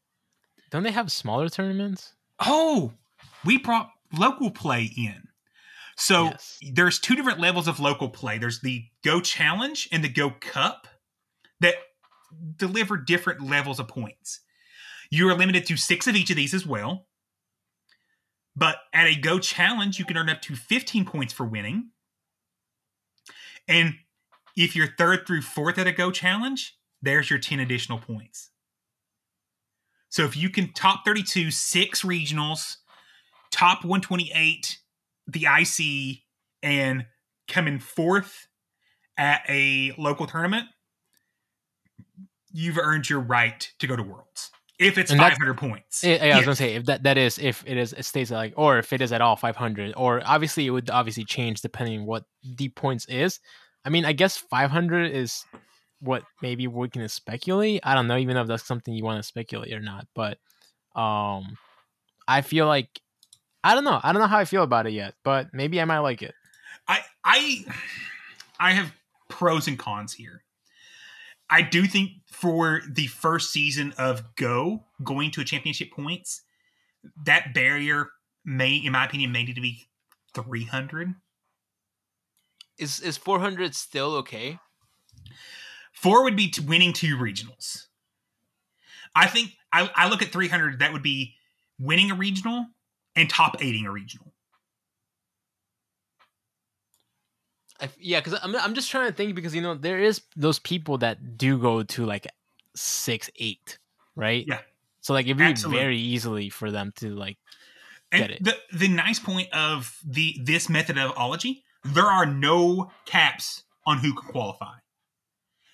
Don't they have smaller tournaments? Oh, we brought local play in. So Yes. there's two different levels of local play. There's the Go Challenge and the Go Cup that deliver different levels of points. You are limited to six of each of these as well. But at a Go Challenge, you can earn up to 15 points for winning. And if you're third through fourth at a Go Challenge, there's your 10 additional points. So if you can top 32, six regionals, top 128, the IC, and come in fourth at a local tournament, you've earned your right to go to Worlds. If it's And 500 points. Yeah, yeah, I was gonna say if that that is if it is it stays like or if it is at all 500 or obviously it would obviously change depending what the points is. I mean, I guess 500 is what maybe we can speculate. I don't know even if that's something you want to speculate or not, but um, I feel like I don't know. I don't know how I feel about it yet, but maybe I might like it. I I I have pros and cons here. I do think for the first season of Go going to a championship points, that barrier may, in my opinion, may need to be three hundred. Is is 400 still okay? Four would be to winning two regionals. I think I, I look at three hundred. That would be winning a regional and top eighting a regional. I, yeah, because I'm I'm just trying to think because you know there is those people that do go to like six eight, right? Yeah. So like it'd be Absolutely. very easily for them to like And Get it. the the nice point of the this methodology, there are no caps on who can qualify.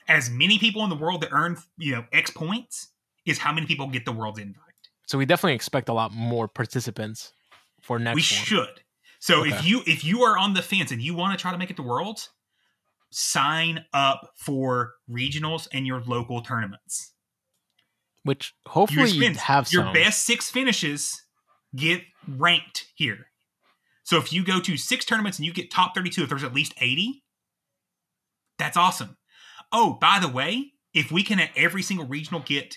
As many people in the world that earn you know X points is how many people get the world's invite. So we definitely expect a lot more participants for next we one. should. So if you if you are on the fence and you want to try to make it to worlds, sign up for regionals and your local tournaments. Which hopefully you have your some. best six finishes get ranked here. So if you go to six tournaments and you get top 32, if there's at least 80, that's awesome. Oh, by the way, if we can at every single regional get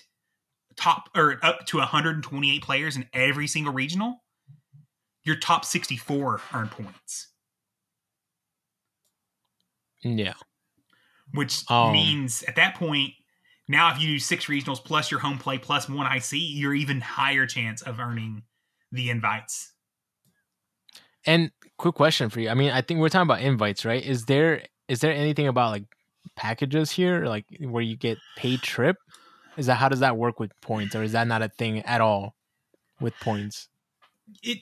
top or up to 128 players in every single regional, your top 64 earn points, Yeah. which Um, means at that point, now if you do six regionals plus your home play plus one IC, you're even higher chance of earning the invites. And quick question for you. I mean, I think we're talking about invites, right? Is there is there anything about like packages here, like where you get paid trip? Is that how does that work with points, or is that not a thing at all with points? it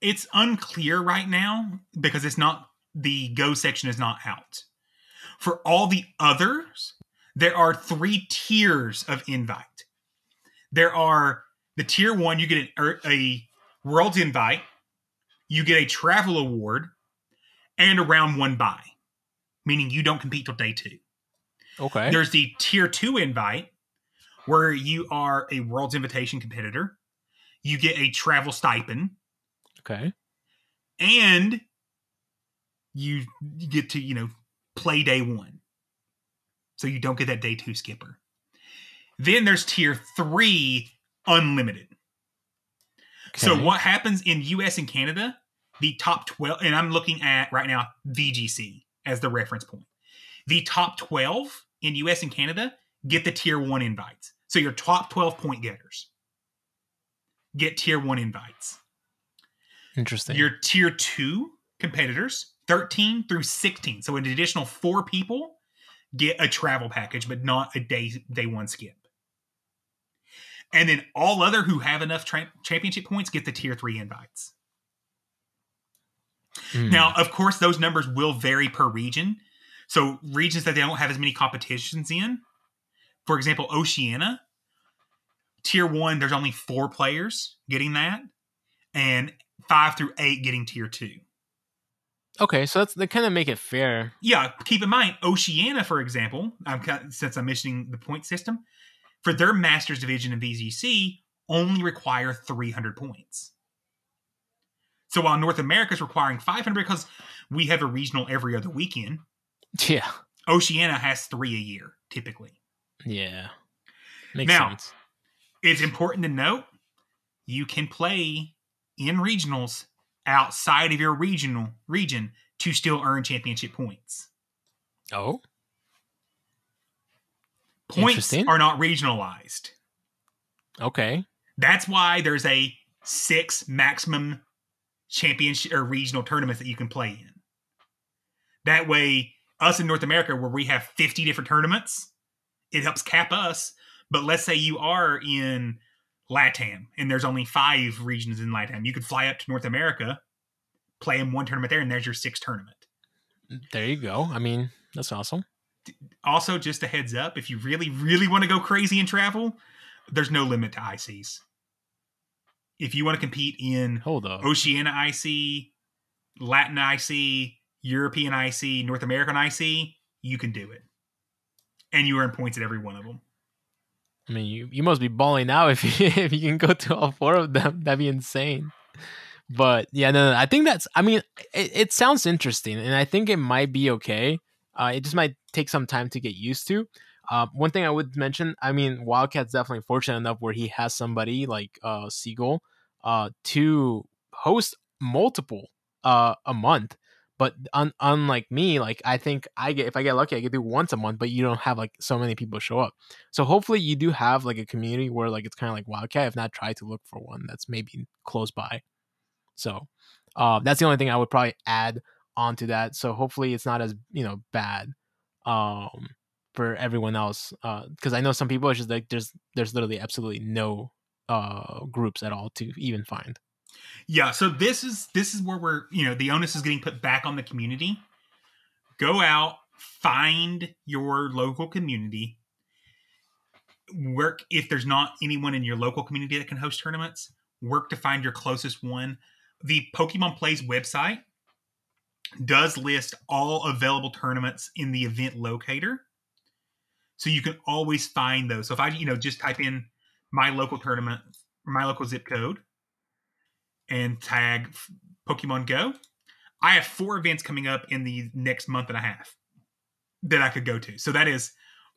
it's unclear right now because it's not the go section is not out for all the others there are three tiers of invite there are the tier one you get an, er, a world's invite you get a travel award and a round one buy meaning you don't compete till day two Okay. there's the tier two invite where you are a world's invitation competitor. You get a travel stipend Okay. and you get to, you know, play day one. So you don't get that day two skipper. Then there's tier three, unlimited. Okay. So what happens in US and Canada, the top 12, and I'm looking at right now VGC as the reference point. The top 12 in US and Canada get the tier one invites. So your top 12 point getters get tier one invites. Interesting. Your tier two competitors, 13 through 16. So an additional four people get a travel package, but not a day day one skip. And then all other who have enough tra- championship points get the tier three invites. Hmm. Now, of course, those numbers will vary per region. So regions that they don't have as many competitions in, for example, Oceania, tier one, there's only four players getting that, and five through eight getting tier two. okay, so that's they kind of make it fair. Yeah, keep in mind, Oceania, for example, I'm since I'm mentioning the point system, for their Masters division in VGC, only require 300 points. So while North America is requiring 500 because we have a regional every other weekend, Yeah, Oceania has three a year typically. yeah, makes Now- sense. It's important to note you can play in regionals outside of your regional region to still earn championship points. Oh, Points are not regionalized. okay, That's why there's a six maximum championship or regional tournaments that you can play in. That way, us in North America, where we have 50 different tournaments, it helps cap us. But let's say you are in LATAM and there's only five regions in LATAM. You could fly up to North America, play in one tournament there, and there's your sixth tournament. there you go. I mean, that's awesome. Also, just a heads up if you really, really want to go crazy and travel, there's no limit to ICs. If you want to compete in Hold up. Oceania IC, Latin IC, European IC, North American IC, you can do it. And you earn points at every one of them. I mean, you, you must be balling out if you, if you can go to all four of them. That'd be insane. But yeah, no, no, I think that's. I mean, it, it sounds interesting, and I think it might be okay. Uh, it just might take some time to get used to. Uh, one thing I would mention, I mean, Wildcat's definitely fortunate enough where he has somebody like uh, Siegel uh, to host multiple uh, a month. But un- unlike me, like I think I get if I get lucky, I get do once a month. But you don't have like so many people show up. So hopefully you do have like a community where like it's kind of like Wildcat. If not, try to look for one that's maybe close by. So uh, that's the only thing I would probably add onto that. So hopefully it's not as you know bad um, for everyone else. Because I know some people it's just like there's there's literally absolutely no uh, groups at all to even find. Yeah, so this is this is where we're, you know, the onus is getting put back on the community. Go out, find your local community. Work if there's not anyone in your local community that can host tournaments, work to find your closest one. The Pokemon Plays website does list all available tournaments in the event locator. So you can always find those. So if I, you know, just type in my local tournament, my local zip code, and tag Pokemon Go. I have four events coming up in the next month and a half that I could go to. So that is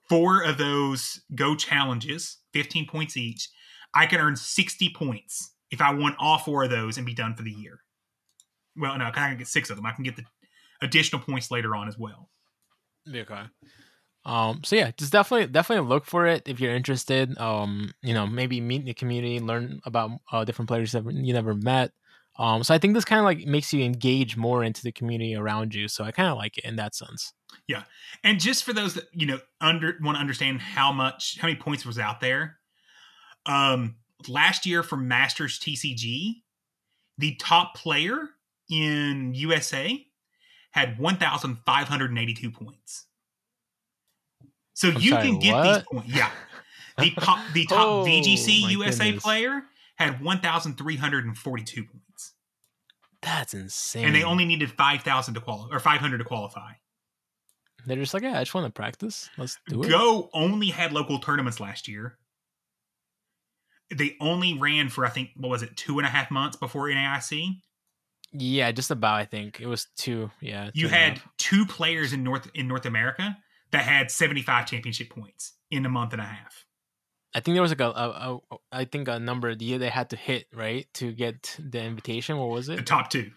four of those Go challenges, 15 points each. I can earn 60 points if I won all four of those and be done for the year. Well, no, I can get six of them. I can get the additional points later on as well. Okay. Um, so yeah, just definitely definitely look for it if you're interested. Um, you know, maybe meet the community, learn about uh, different players that you never met. Um, so I think this kind of like makes you engage more into the community around you. So I kind of like it in that sense. Yeah, and just for those that you know under want to understand how much how many points was out there, um, last year for Masters TCG, the top player in USA had one thousand five hundred and eighty two points. So I'm you sorry, can get what? these points. Yeah, the top the top Oh, VGC USA goodness. player had one thousand three hundred and forty two points, That's insane. and they only needed five thousand to qualify or five hundred to qualify. they're just like, yeah, I just want to practice. Let's do it. Go only had local tournaments last year. They only ran for I think what was it two and a half months before NAIC. Yeah, just about. I think it was two. Yeah, You two a had two players in North in North America that had seventy five championship points in a month and a half. I think there was like a, a, a I think a number the year they had to hit right to get the invitation. What was it? The top two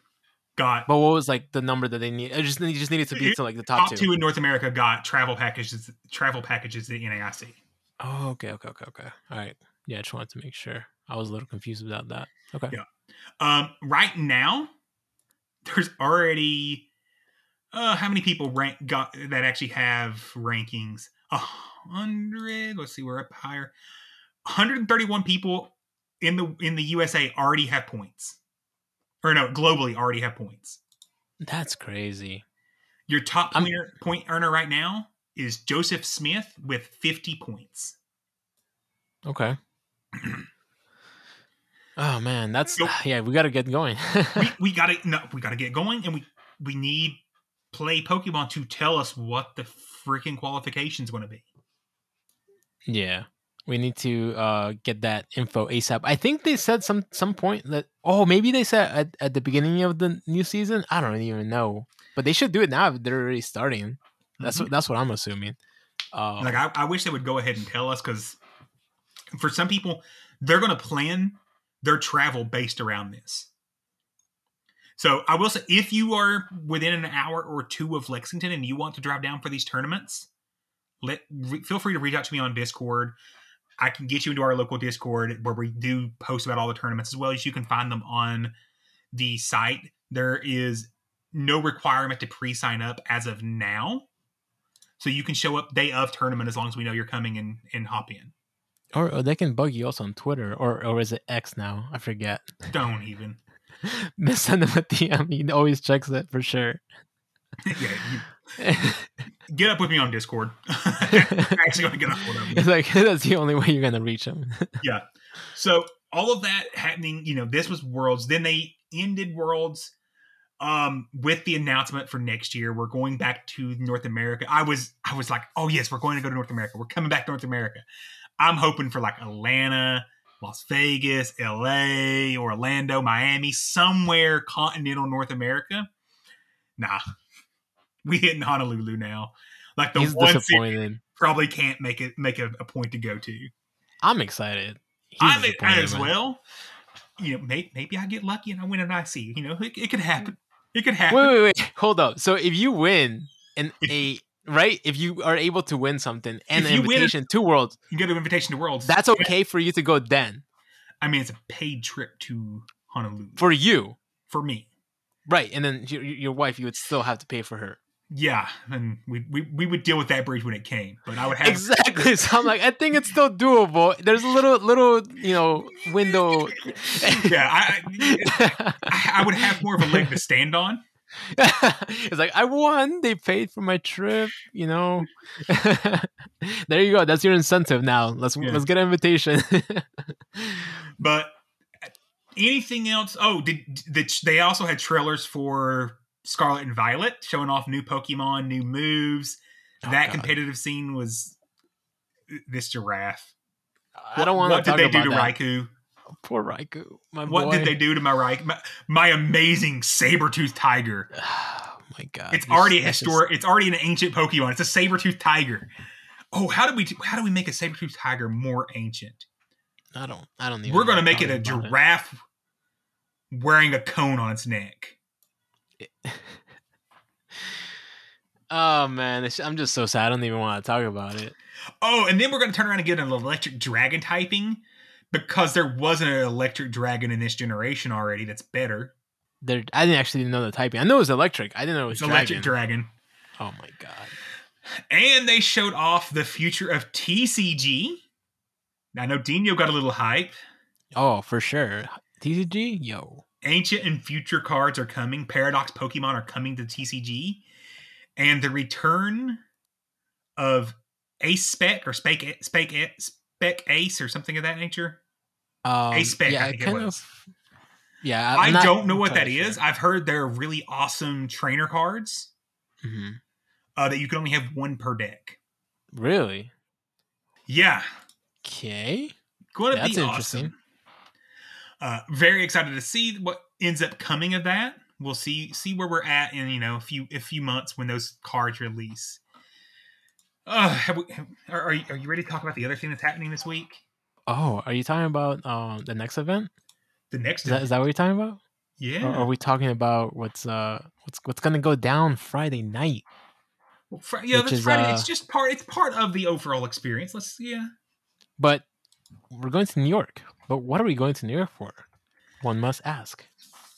got But what was like the number that they need? It just it just needed to be to like the top, top two in North America got travel packages travel packages at NAIC. Oh, okay, okay, okay, okay. All right. Yeah, I just wanted to make sure. I was a little confused about that. Okay. Yeah. Um, right now, there's already uh, how many people rank got that actually have rankings? A hundred. Let's see, we're up higher. 131 people in the in the USA already have points, or no, globally already have points. That's crazy. Your top I'm- point earner right now is Joseph Smith with 50 points. Okay. oh man, that's Nope. yeah. We got to get going. we we gotta no, we gotta get going, and we we need play Pokemon to tell us what the freaking qualification's going to be. yeah, we need to uh get that info asap. I think they said some some point that oh maybe they said at, at the beginning of the new season. I don't even know, but they should do it now if they're already starting. That's what that's what I'm assuming. Uh, Like I, I wish they would go ahead and tell us because for some people they're going to plan their travel based around this. So I will say, if you are within an hour or two of Lexington and you want to drive down for these tournaments, let re, feel free to reach out to me on Discord. I can get you into our local Discord where we do post about all the tournaments as well as you can find them on the site. There is no requirement to pre-sign up as of now. So you can show up day of tournament as long as we know you're coming and, and hop in. or, or they can bug you also on Twitter or or is it X now? I forget. Don't even. Send him a DM. He always checks it for sure. yeah, you, get up with me on Discord. I'm actually going to get up with him. it's like that's the only way you're gonna reach him. yeah. So all of that happening, you know, this was Worlds. Then they ended Worlds um with the announcement for next year. We're going back to North America. I was I was like, "Oh yes, we're going to go to North America. We're coming back to North America." I'm hoping for like Atlanta, Las Vegas, LA, Orlando, Miami, somewhere continental North America. Nah. We hit in Honolulu now. Like the He's one city probably can't make it make a, a point to go to. I'm excited. He's I'm disappointed, as well. You know, may, maybe I get lucky and I win an IC. You know, it, it could happen. It could happen. Wait, wait, wait. Hold up. So if you win in a right, if you are able to win something and an you win- invitation to Worlds, You get an invitation to Worlds. that's okay for you to go then I mean, it's a paid trip to Honolulu for you, for me. right? And then your, your wife, you would still have to pay for her. Yeah, and we, we we would deal with that bridge when it came. But I would have Exactly. So I'm like, I think it's still doable. There's a little, little, you know, window. yeah, I, I I would have more of a leg to stand on. It's like I won. They paid for my trip. You know. there you go. That's your incentive now. Let's Yeah. let's get an invitation. But uh, anything else? Oh, did, did they also had trailers for Scarlet and Violet showing off new Pokemon, new moves. Oh, that God. competitive scene was uh, this giraffe. I don't want to. What did they do to that. Raikou? Poor Raikou. What boy. did they do to my Raikou? My, my amazing saber-toothed tiger. Oh my god. It's already a this is- historic. It's already an ancient Pokemon. It's a saber-toothed tiger. Oh, how do we how do we make a saber-toothed tiger more ancient? I don't. I don't. Even We're going to make it a giraffe wearing a cone on its neck. Oh man, I'm just so sad. I don't even want to talk about it. Oh, and then we're going to turn around and get an electric dragon typing because there wasn't an electric dragon in this generation already. That's better. There, I didn't actually know the typing. I know it was electric. I didn't know it was It's electric dragon. dragon. oh my god. And they showed off the future of TCG. Now, I know Dinho got a little hype. Oh, for sure. TCG, yo. Ancient and future cards are coming. Paradox Pokemon are coming to TCG. And the return of Ace Spec or Spec Spec Spec Ace or something of that nature. Um, A spec, yeah, I think it kind was. of. Yeah, I I'm not don't know what that entirely is. I've heard they're really awesome trainer cards Mhm. uh, that you can only have one per deck. Really? Yeah, Okay. to That's be interesting. awesome. Uh, very excited to see what ends up coming of that. We'll see see where we're at in you know a few a few months when those cards release. Uh, have we, are, are you, are you ready to talk about the other thing that's happening this week? Oh, are you talking about um the next event? The next, Is that, is that what you're talking about? yeah. Or are we talking about what's uh what's what's gonna go down Friday night? Well, Fri- yeah, that's is, Friday. uh, it's just part. It's part of the overall experience. Let's yeah. But we're going to New York. But what are we going to New York for? One must ask.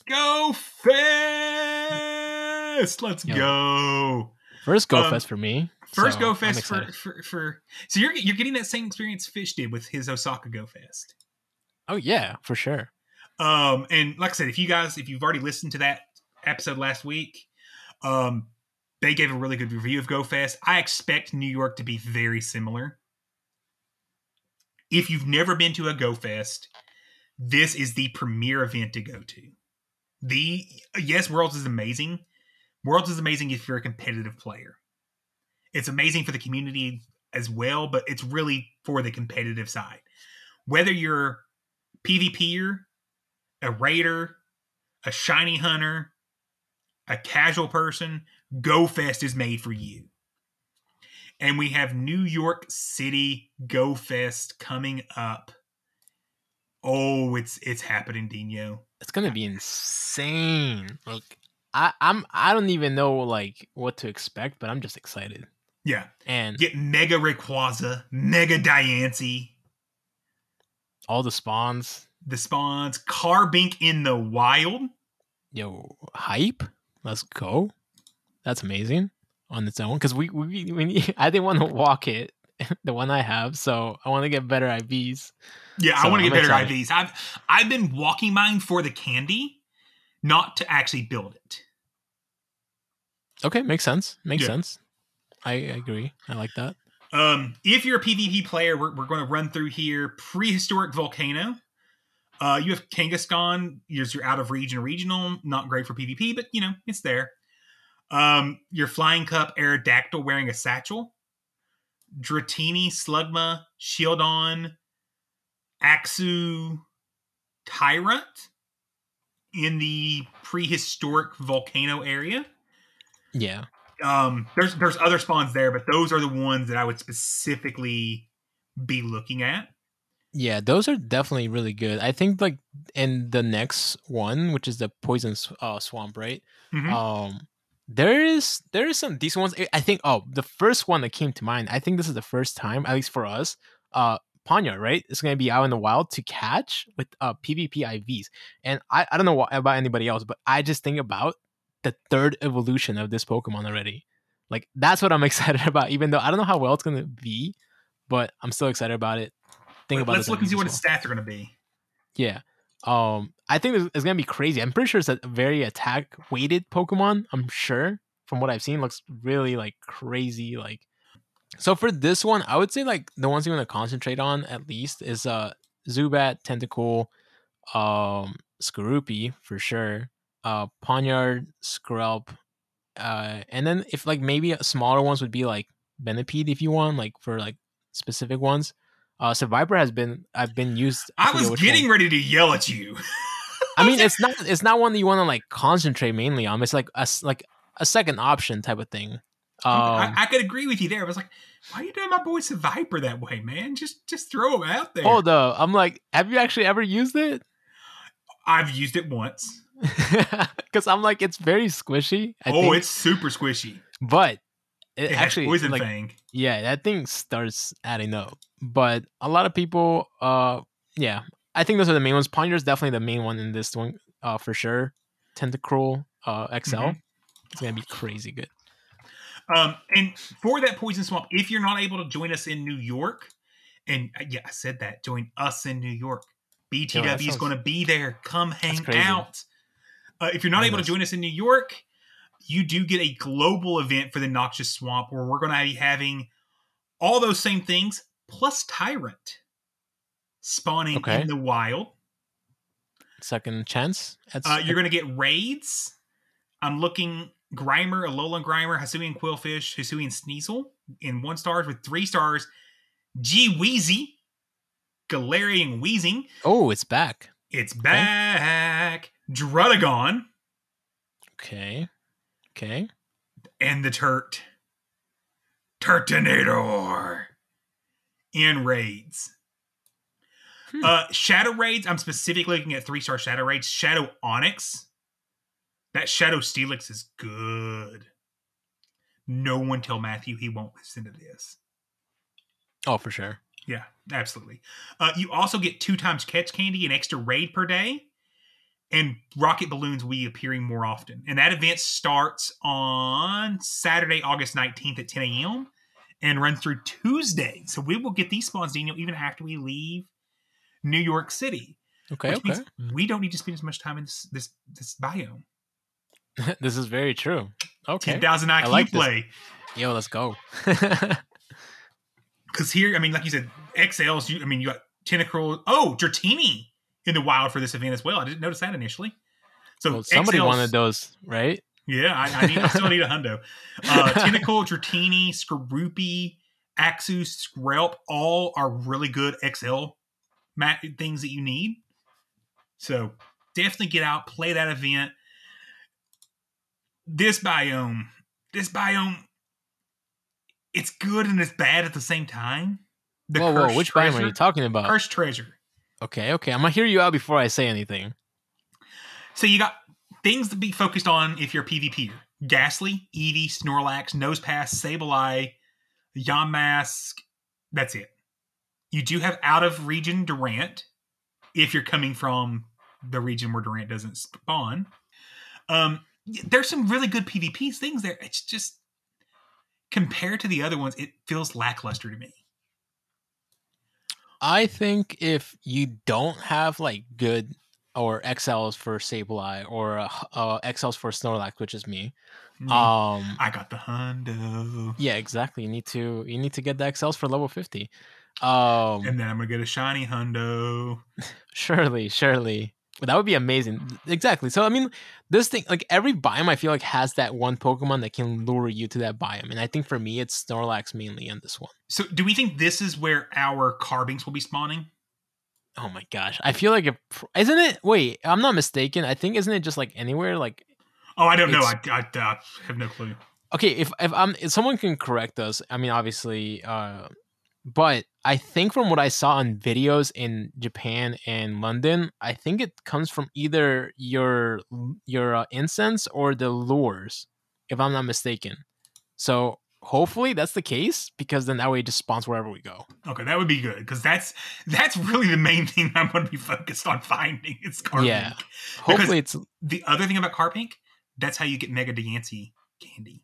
Go Fest! Let's Yo. go. First Go Um, Fest for me. First So, Go Fest for, for for so you're you're getting that same experience Fish did with his Osaka Go Fest. Oh yeah, for sure. Um, and like I said, if you guys if you've already listened to that episode last week, um, they gave a really good review of Go Fest. I expect New York to be very similar. If you've never been to a Go Fest, this is the premier event to go to. The yes, Worlds is amazing. Worlds is amazing if you're a competitive player. It's amazing for the community as well, but it's really for the competitive side. Whether you're PvPer, a raider, a shiny hunter, a casual person, GoFest is made for you. And we have New York City GoFest coming up. Oh, it's it's happening, Dinho. It's gonna be insane. Like I, I'm I don't even know like what to expect, but I'm just excited. Yeah. And Get Mega Rayquaza, Mega Diancie, all the spawns, the spawns, Carbink in the wild. yo, hype. Let's go. That's amazing on its own. Because we we, we need, I didn't want to walk it, the one I have, so I want to get better IVs. Yeah, I want to I'm get better excited. IVs. I've I've been walking mine for the candy, not to actually build it. Okay, makes sense. Makes Yeah. sense. I, agree. I like that. Um, if you're a PvP player, we're, we're going to run through here prehistoric volcano. Uh, you have Kangaskhan. Yours your out of region regional, not great for PvP, but you know it's there. Um, your flying cup Aerodactyl wearing a satchel. Dratini, Slugma, Shieldon, Axew, Tyrunt in the prehistoric volcano area Yeah. Um there's there's other spawns there but those are the ones that i would specifically be looking at Yeah, those are definitely really good. I think like in the next one, which is the poison uh, swamp, right? Mhm. Um, there is there is some decent ones. I- I think. Oh, the first one that came to mind. I think this is the first time, at least for us. Uh, Pawniard, right? It's gonna be out in the wild to catch with uh PvP IVs, and I I don't know what, about anybody else, but I just think about the third evolution of this Pokemon already. Like that's what I'm excited about. Even though I don't know how well it's gonna be, but I'm still excited about it. Think about let's look and see what as its stats are going to be yeah. Um, I think it's, gonna be crazy. I'm pretty sure it's a very attack weighted Pokemon. I'm sure from what I've seen, looks really like crazy. Like, so for this one, I would say like the ones you want to concentrate on at least is uh Zubat, Tentacool, um, Skorupi for sure, uh, Pawniard, Skrelp, uh, and then if like maybe smaller ones would be like Venipede if you want, like for like specific ones. Uh, so Viper has been I've been used. i forget was getting one. ready to yell at you I mean, it's not it's not one that you want to like concentrate mainly on. It's like a like a second option type of thing. Um, I, I could agree with you there i was like why are you doing my boy Viper that way man just just throw him out there oh, the I'm like, have you actually ever used it? i've used it once Because I'm like, it's very squishy. I oh think, it's super squishy but it, it actually poison like fang yeah, that thing starts adding up. But a lot of people, uh, yeah, I think those are the main ones. Pawniard is definitely the main one in this one, uh, for sure. Tentacruel, uh, XL, Mhm. it's gonna be crazy good. Um, and for that poison swamp, if you're not able to join us in New York, and uh, yeah, I said that, join us in New York. BTW is sounds- going to be there. Come hang out. Uh, if you're not able to join us in New York, you do get a global event for the Noxious Swamp where we're going to be having all those same things plus Tyrunt spawning Okay. in the wild. Second chance. At, Uh, you're going to get raids. I'm looking Grimer, Alolan Grimer, Hisuian Qwilfish, Hisuian Sneasel in one stars with three stars. G Wheezy, Galarian Wheezing. oh, it's back. It's back. Druddigon Okay. Okay. and the Turt. Turtonator in raids. Hmm. Uh, Shadow raids. I'm specifically looking at three star Shadow raids. Shadow Onix. That Shadow Steelix is good. No one tell Matthew he won't listen to this. Oh, for sure. Yeah, absolutely. Uh, you also get two times catch candy, an extra raid per day, and rocket balloons will be appearing more often. And that event starts on Saturday, August 19th at 10 a.m. and runs through Tuesday. So we will get these spawns, Daniel, even after we leave New York City. Okay, which okay. means we don't need to spend as much time in this this, this biome. this is very true. Okay. Ten thousand IQ like this. play. Yo, let's go. Because here, I mean, like you said, XLs. You, I mean, you got Tentacruel. Oh, Dratini in the wild for this event as well. I didn't notice that initially. So well, somebody XLs wanted those, right? Yeah, I, I, need, I still need a hundo. Uh, Tentacool, Dratini, Skorupi, Axew, Skrelp, all are really good XL mat things that you need. So definitely get out, play that event. This biome, this biome, it's good and it's bad at the same time. The whoa, whoa, which biome are you talking about? Cursed treasure. Okay, okay. I'm gonna hear you out before I say anything. So you got things to be focused on if you're a PvPer. Gastly, Eevee, Snorlax, Nosepass, Sableye, Yamask. That's it. You do have out of region Durant if you're coming from the region where Durant doesn't spawn. Um, there's some really good PvP things there. It's just compared to the other ones, it feels lackluster to me. I think if you don't have like good or XLs for Sableye or uh, uh, XLs for Snorlax, which is me, Mm, um, I got the hundo, yeah, exactly. You need to you need to get the XLs for level fifty. Um, and then I'm gonna get a shiny hundo. surely, surely. That would be amazing. Exactly. So I mean, this thing, like every biome, I feel like has that one Pokemon that can lure you to that biome, and I think for me, it's Snorlax mainly in this one. So, do we think this is where our Carbinks will be spawning? Oh my gosh, I feel like it isn't it. Wait, I'm not mistaken. I think isn't it just like anywhere? Like Oh, I don't know. I, I, I have no clue. okay, if if I'm if someone can correct us, I mean obviously, uh, but I think from what I saw on videos in Japan and London, I think it comes from either your your uh, incense or the lures, if I'm not mistaken. So hopefully that's the case because then that way it just spawns wherever we go. Okay, that would be good because that's that's really the main thing I'm going to be focused on finding. It's Carbink. Yeah. Hopefully it's The other thing about Carbink, that's how you get Mega Diancie candy.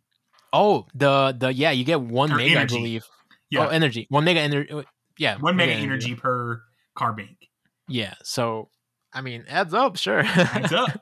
oh the the yeah you get one Or mega energy. I believe. Yeah, Oh, energy. One mega energy. Yeah, one mega energy per Carbink. Yeah. So, I mean, adds up, sure. Adds up.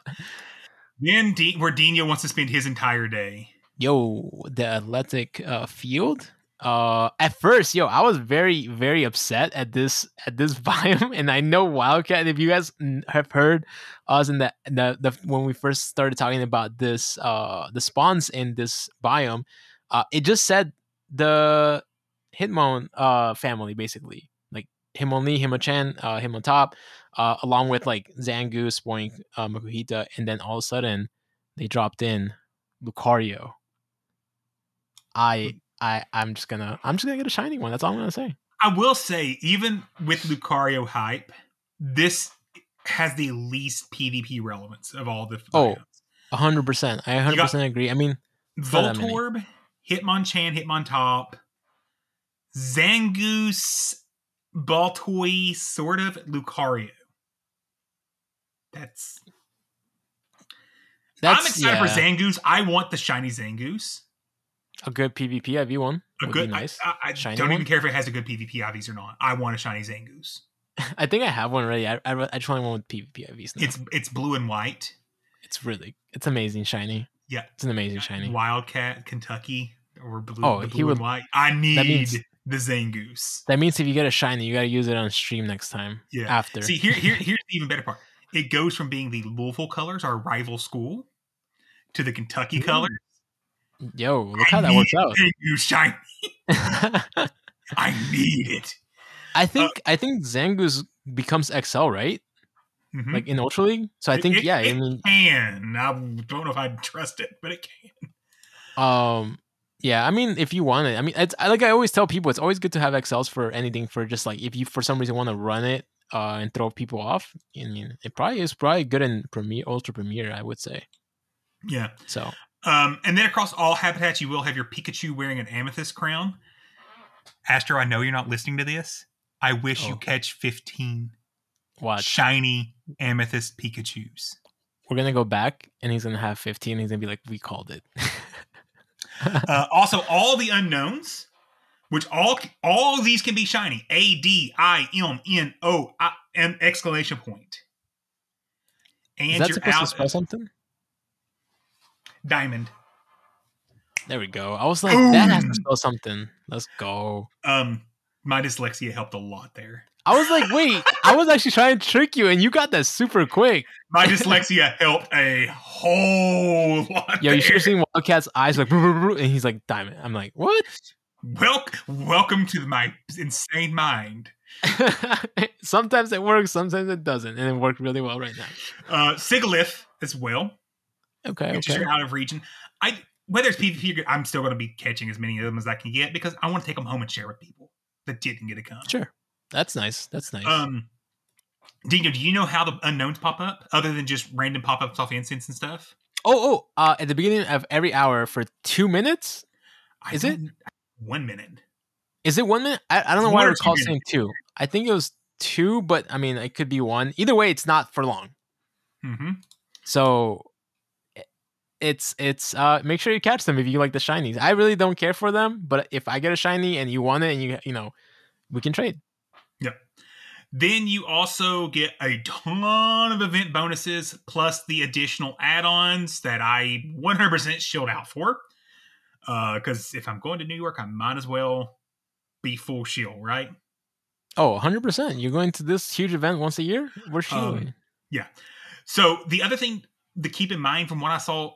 then D- where Dinho wants to spend his entire day. yo, the athletic uh, field. Uh, at first, yo, I was very, very upset at this at this biome, and I know Wildcat. If you guys have heard us in the, the the when we first started talking about this, uh, the spawns in this biome, uh, it just said the Hitmon uh family basically, like Hitmonlee, Hitmonchan, uh, Hitmontop, uh, along with like Zangoose, Boink, uh, Makuhita, and then all of a sudden they dropped in Lucario. I I I'm just gonna I'm just gonna get a shiny one. That's all I'm gonna say. I will say, even with Lucario hype, this has the least PvP relevance of all the. Oh, hundred percent. I hundred percent agree. I mean, not that many. Voltorb, Hitmonchan, Hitmontop, Zangoose, Baltoy, sort of Lucario. That's, that's I'm excited yeah, for Zangoose. I want the shiny Zangoose. a good PvP IV one. A good. nice. I, I, I don't one? even care if it has a good PvP IVs or not. I want a shiny Zangoose. I think I have one already. I, I, I just want one with PvP IVs now. It's it's blue and white. it's really it's amazing shiny. Yeah. It's an amazing shiny. Wildcat, Kentucky, or blue, Oh, the he would- and white. I need means- the Zangoose. That means if you get a shiny, you gotta use it on stream next time. Yeah. After. See, here, here, here's the even better part. It goes from being the Louisville colors, our rival school, to the Kentucky Ooh, colors. Yo, look I how that works out. Zangoose shiny. I need it. I think I think Zangoose becomes XL, right? Mhm. Like in Ultra League. So I think it- yeah, I it mean can. I don't know if I'd trust it, but it can. Um, yeah, I mean, if you want it, I mean, it's like I always tell people, it's always good to have XLs for anything. For just like if you for some reason want to run it uh, and throw people off. I mean, it probably is probably good in Premier, Ultra Premiere, I would say. Yeah. So Um, and then across all habitats, you will have your Pikachu wearing an amethyst crown. Astro, I know you're not listening to this. I wish you Oh. catch 15 watch, shiny amethyst Pikachus. we're gonna go back, and he's gonna have fifteen. He's gonna be like, "We called it." Uh, also, all the unknowns which all all these can be shiny. A D I M N O I M exclamation point. And Is that you're supposed to out spell something? diamond. There we go. I was like, that has to spell something. Let's go. Um, my dyslexia helped a lot there. I was like, wait, I was actually trying to trick you, and you got that super quick. My dyslexia helped a whole lot. Yo, you should have seen Wildcat's eyes like, and he's like, diamond. I'm like, what? Wel- welcome to my insane mind. sometimes it works, sometimes it doesn't, and it worked really well right now. Uh, Sigilyph as well. Okay, which okay. are out of region. I whether it's PvP, I'm still going to be catching as many of them as I can get because I want to take them home and share with people that didn't get a con. Sure. That's nice. That's nice. Um, Dino, do you know how the unknowns pop up other than just random pop ups off instance and stuff? oh, oh, uh, at the beginning of every hour for two minutes? I Is it? one minute? Is it one minute? I, I don't know It's why I one recall saying two. I think it was two, but I mean, it could be one. Either way, it's not for long. Mm-hmm. So it's it's uh make sure you catch them if you like the shinies. I really don't care for them, but if I get a shiny and you want it and you you know, we can trade. Then you also get a ton of event bonuses plus the additional add-ons that I 100% shield out for. Uh, because if I'm going to New York, I might as well be full shield, right? Oh, 100%. You're going to this huge event once a year? We're um, shielding. Yeah. So the other thing to keep in mind from what I saw,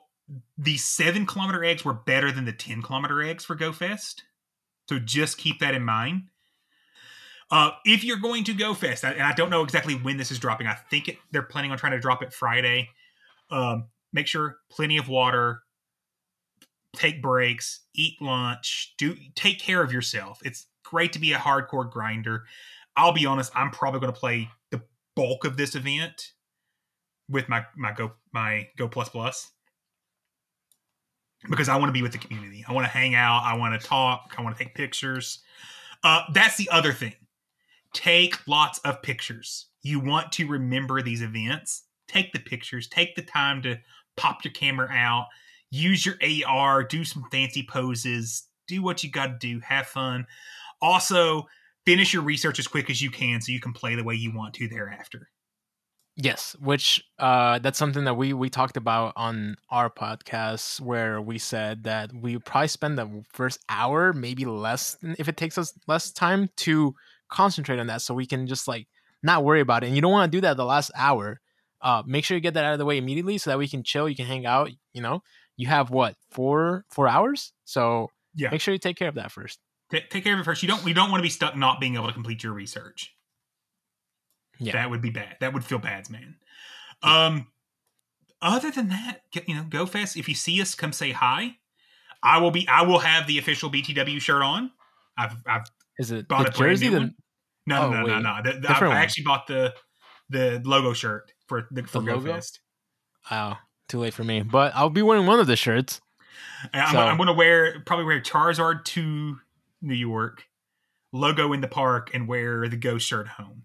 the seven kilometer eggs were better than the 10 kilometer eggs for GoFest. So just keep that in mind. Uh, if you're going to GoFest, and I don't know exactly when this is dropping, I think it, they're planning on trying to drop it Friday. Um, make sure plenty of water, take breaks, eat lunch, do take care of yourself. It's great to be a hardcore grinder. I'll be honest, I'm probably going to play the bulk of this event with my my go my go plus plus because I want to be with the community. I want to hang out. I want to talk. I want to take pictures. Uh, that's the other thing. Take lots of pictures. You want to remember these events. Take the pictures. Take the time to pop your camera out. Use your AR. Do some fancy poses. Do what you got to do. Have fun. Also, finish your research as quick as you can so you can play the way you want to thereafter. Yes, which uh, that's something that we we talked about on our podcast where we said that we probably spend the first hour, maybe less, if it takes us less time to concentrate on that, so we can just like not worry about it. And you don't want to do that the last hour. Uh, make sure you get that out of the way immediately so that we can chill. You can hang out. You know, you have what four four hours, so Yeah. make sure you take care of that first. Ta- take care of it first. You don't. You don't want to be stuck not being able to complete your research. Yeah. that would be bad. That would feel bad, man. Um, other than that, get, you know, go fast. If you see us, come say hi. I will be. I will have the official BTW shirt on. I've I've Is it bought the jersey? The, one. No, Oh, no, no, no, no. The, the, Different I. I actually bought the the logo shirt for the for The Go logo? Fest. wow, too late for me. But I'll be wearing one of the shirts. I'm, So- I'm going to wear probably wear Charizard to New York, logo in the park, and wear the Go shirt home.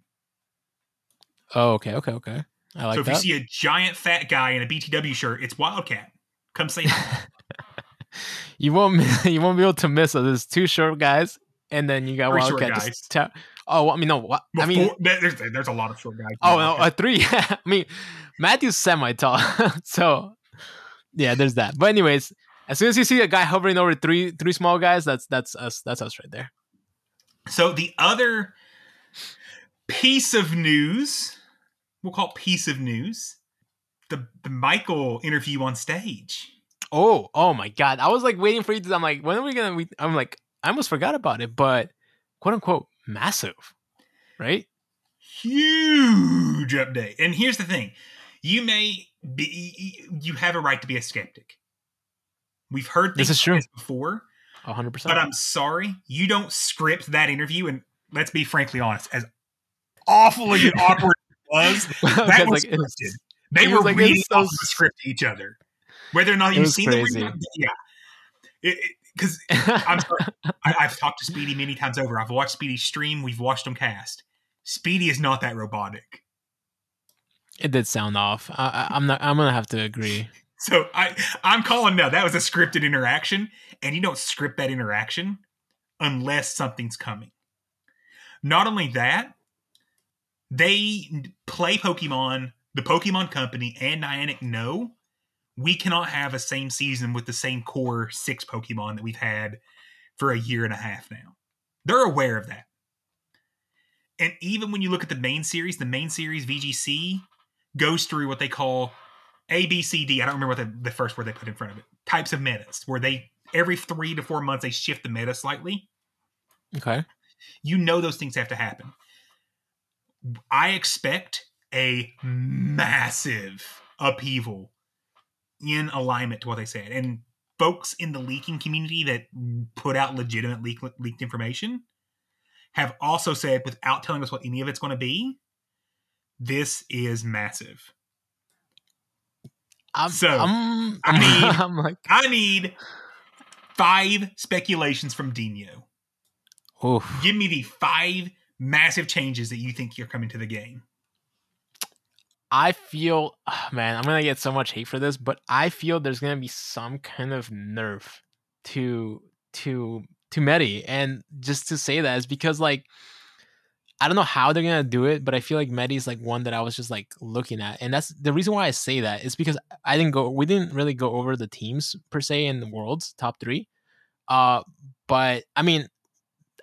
Oh, okay, okay, okay. I like so if that. you see a giant fat guy in a BTW shirt, it's Wildcat. Come say hi. you won't you won't be able to miss us. There's two short guys, and then you got Three short Wildcat. guys. Ta- oh, I mean no. What, I mean, four- there's, there's a lot of short guys. oh no, a three. I mean, Matthew's semi tall, so yeah, there's that. But anyways, as soon as you see a guy hovering over three three small guys, that's that's us. That's us right there. So the other piece of news, we'll call it piece of news, the the Michael interview on stage. Oh, oh my god! I was like waiting for you to. I'm like, when are we gonna? We, I'm like, I almost forgot about it, but quote unquote massive, right? Huge update. And here's the thing: you may be, you have a right to be a skeptic. We've heard This is true. like this before, hundred percent. but I'm sorry, you don't script that interview. And let's be frankly honest, as awful and awkward as it was, that was scripted. They were like, reading so off the script to each other. Whether or not you've seen crazy. the yeah, because I'm sorry, I, I've talked to Speedy many times over. I've watched Speedy stream. We've watched him cast. Speedy is not that robotic. It did sound off. I, I'm not. I'm gonna have to agree. So I I'm calling now. That was a scripted interaction, and you don't script that interaction. unless something's coming. Not only that, they play Pokemon, the Pokemon Company and Niantic know we cannot have a same season with the same core six Pokemon that we've had for a year and a half now. They're aware of that. And even when you look at the main series, the main series VGC goes through what they call A, B, C, D. I don't remember what the, the first word they put in front of it. Types of metas, where they every three to four months they shift the meta slightly. Okay. You know those things have to happen. I expect a massive upheaval in alignment to what they said. And folks in the leaking community that put out legitimate leak, leaked information have also said, without telling us what any of it's going to be, this is massive. I'm, So, I'm, I need- I'm like, I need five speculations from Dinho. oof. Give me the five massive changes that you think you're coming to the game. I feel, ah, man, I'm gonna get so much hate for this, but I feel there's gonna be some kind of nerf to to to Medi, and just to say that is because like I don't know how they're gonna do it, but I feel like Medi is like one that I was just like looking at, and that's the reason why I say that is because I didn't go, we didn't really go over the teams per se in the world's top three, uh, but I mean,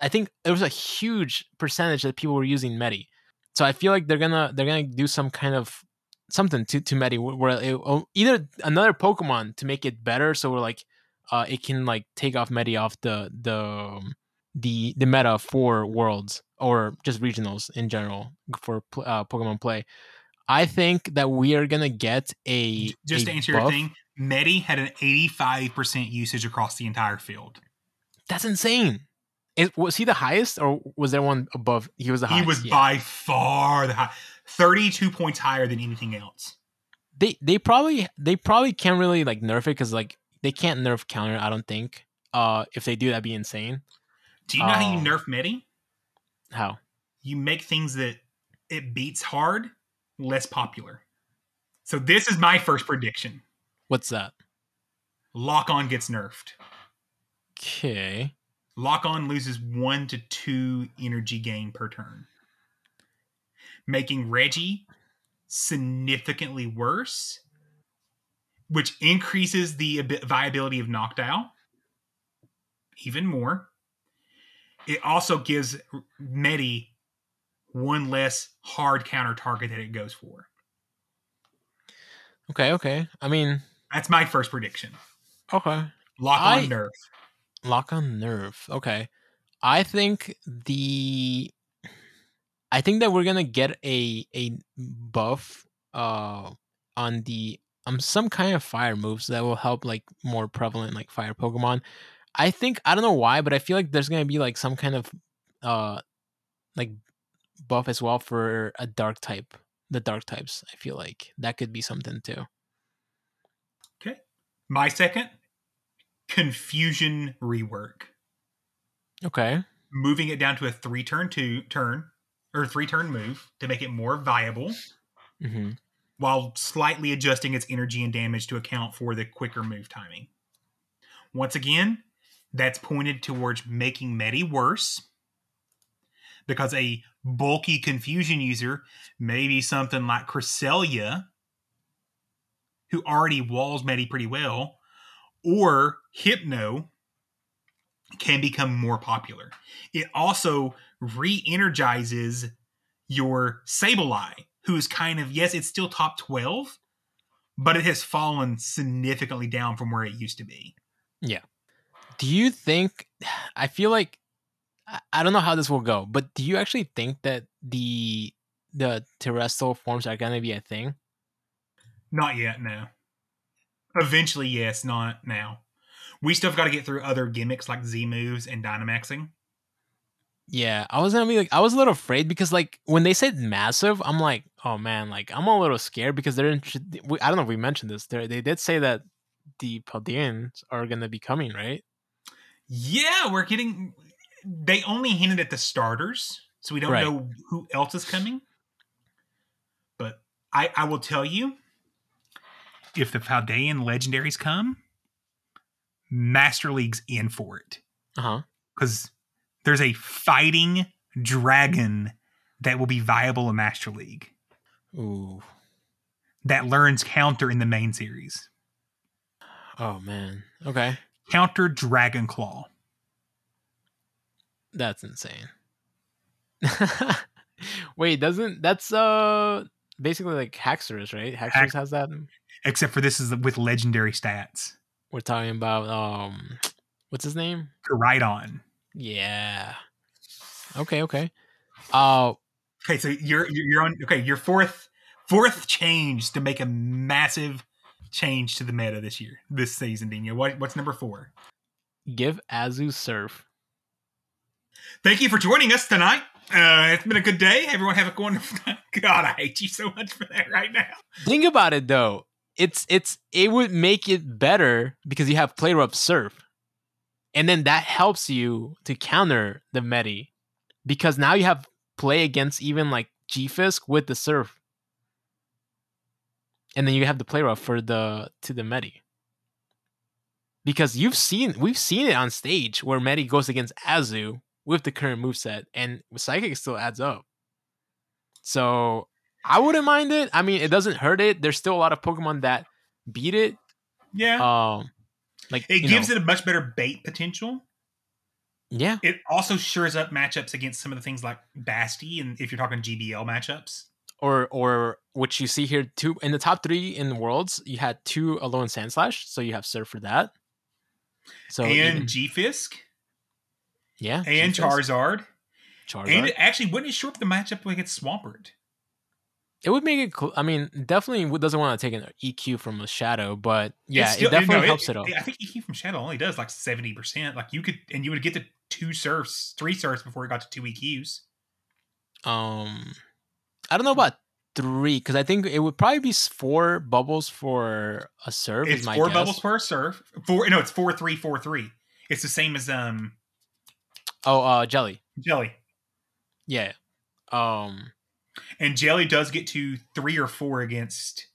I think there was a huge percentage that people were using Medi. So I feel like they're gonna they're gonna do some kind of something to to Medi where it, oh, either another Pokemon to make it better, so we're like uh it can like take off Medi off the the um, the the meta for worlds or just regionals in general for uh, Pokemon play. I think that we are gonna get a Just a to answer your thing, Medi had an 85% usage across the entire field. That's insane. It, was he the highest, or was there one above? He was the highest. He was yeah. by far the high, 32 points higher than anything else. they they probably they probably can't really like nerf it because like they can't nerf counter. I don't think. Uh, if they do, that'd be insane. Do you know how you Oh. nerf Medi? How? You make things that it beats hard less popular. So this is my first prediction. What's that? Lock on gets nerfed. Okay. Lock on loses one to two energy gain per turn, making Reggie significantly worse, which increases the viability of Noctowl even more. It also gives Medi one less hard counter target that it goes for. Okay. Okay. I mean, That's my first prediction. okay. Lock on I- nerf. Lock on nerve. Okay. I think the I think that we're gonna get a a buff uh on the um some kind of fire moves that will help like more prevalent like fire Pokemon. I think I don't know why, but I feel like there's gonna be like some kind of uh like buff as well for a dark type. The dark types. I feel like that could be something too. Okay. My second confusion rework. Okay. moving it down to a three turn two turn or three turn move to make it more viable hmm while slightly adjusting its energy and damage to account for the quicker move timing. Once again, that's pointed towards making Medi worse because a bulky confusion user, maybe something like Cresselia, who already walls Medi pretty well, or Hypno, can become more popular. It also re energizes your Sableye, who is kind of, yes, it's still top 12, but it has fallen significantly down from where it used to be. Yeah. Do you think? I feel like I- don't know how this will go, but do you actually think that the the terrestrial forms are gonna be a thing? Not yet, no. Eventually, yes, not now. We still got to get through other gimmicks like Z moves and Dynamaxing. Yeah, I was gonna be like, I was a little afraid because like when they said massive, I'm like, oh man, like I'm a little scared because they're. In, we- I don't know if we mentioned this. They they did say that the Paldeans are gonna be coming, right? Yeah, we're getting. They only hinted at the starters, so we don't Right. know who else is coming. But I, I will tell you, if the Paldean legendaries come, Master League's in for it Uh huh. because there's a fighting dragon that will be viable in Master League Ooh. that learns counter in the main series. Oh man. Okay. Counter Dragon Claw. That's insane. Wait, doesn't that's uh basically like Haxorus, right? Haxorus Hax- has that. Except for this is with legendary stats. We're talking about um what's his name? Koraidon. Yeah. Okay, okay. Uh Okay, so you're you're on okay, your fourth fourth change to make a massive change to the meta this year, this season, Dinho. What what's number four? give Azu Surf. Thank you for joining us tonight. Uh, it's been a good day. Everyone have a wonderful. God, I hate you so much for that right now. Think about it though. It's it's it would make it better because you have player up surf. And then that helps you to counter the Medi. Because now you have play against even like G Fisk with the surf. And then you have the player up for the to the Medi. Because you've seen we've seen it on stage where Medi goes against Azu with the current moveset and Psychic still adds up. So I wouldn't mind it. I mean, it doesn't hurt it. There's still a lot of Pokemon that beat it. Yeah. Um, like it gives know, it a much better bait potential. yeah, It also shores up matchups against some of the things like Basti, and if you're talking GBL matchups. or or what you see here two in the top three in the worlds, you had two Alolan Sandslash, so you have Surf for that. So and even- G-Fisk yeah, and G-Fisk, Charizard. Charizard. And it actually wouldn't it shore up the matchup against Swampert? It would make it. Cl- I mean, definitely doesn't want to take an EQ from a Shadow, but yeah, still- it definitely no, helps it, out. I think EQ from Shadow only does like seventy percent. Like you could, and you would get to two surfs, three surfs before it got to two EQs. Um, I don't know about three because I think it would probably be four bubbles for a surf. It's my four guess. bubbles per surf. Four, no, it's four, three, four, three. It's the same as um Oh, uh, Jelly. Jelly, Yeah. Um. And Jelly does get to three or four against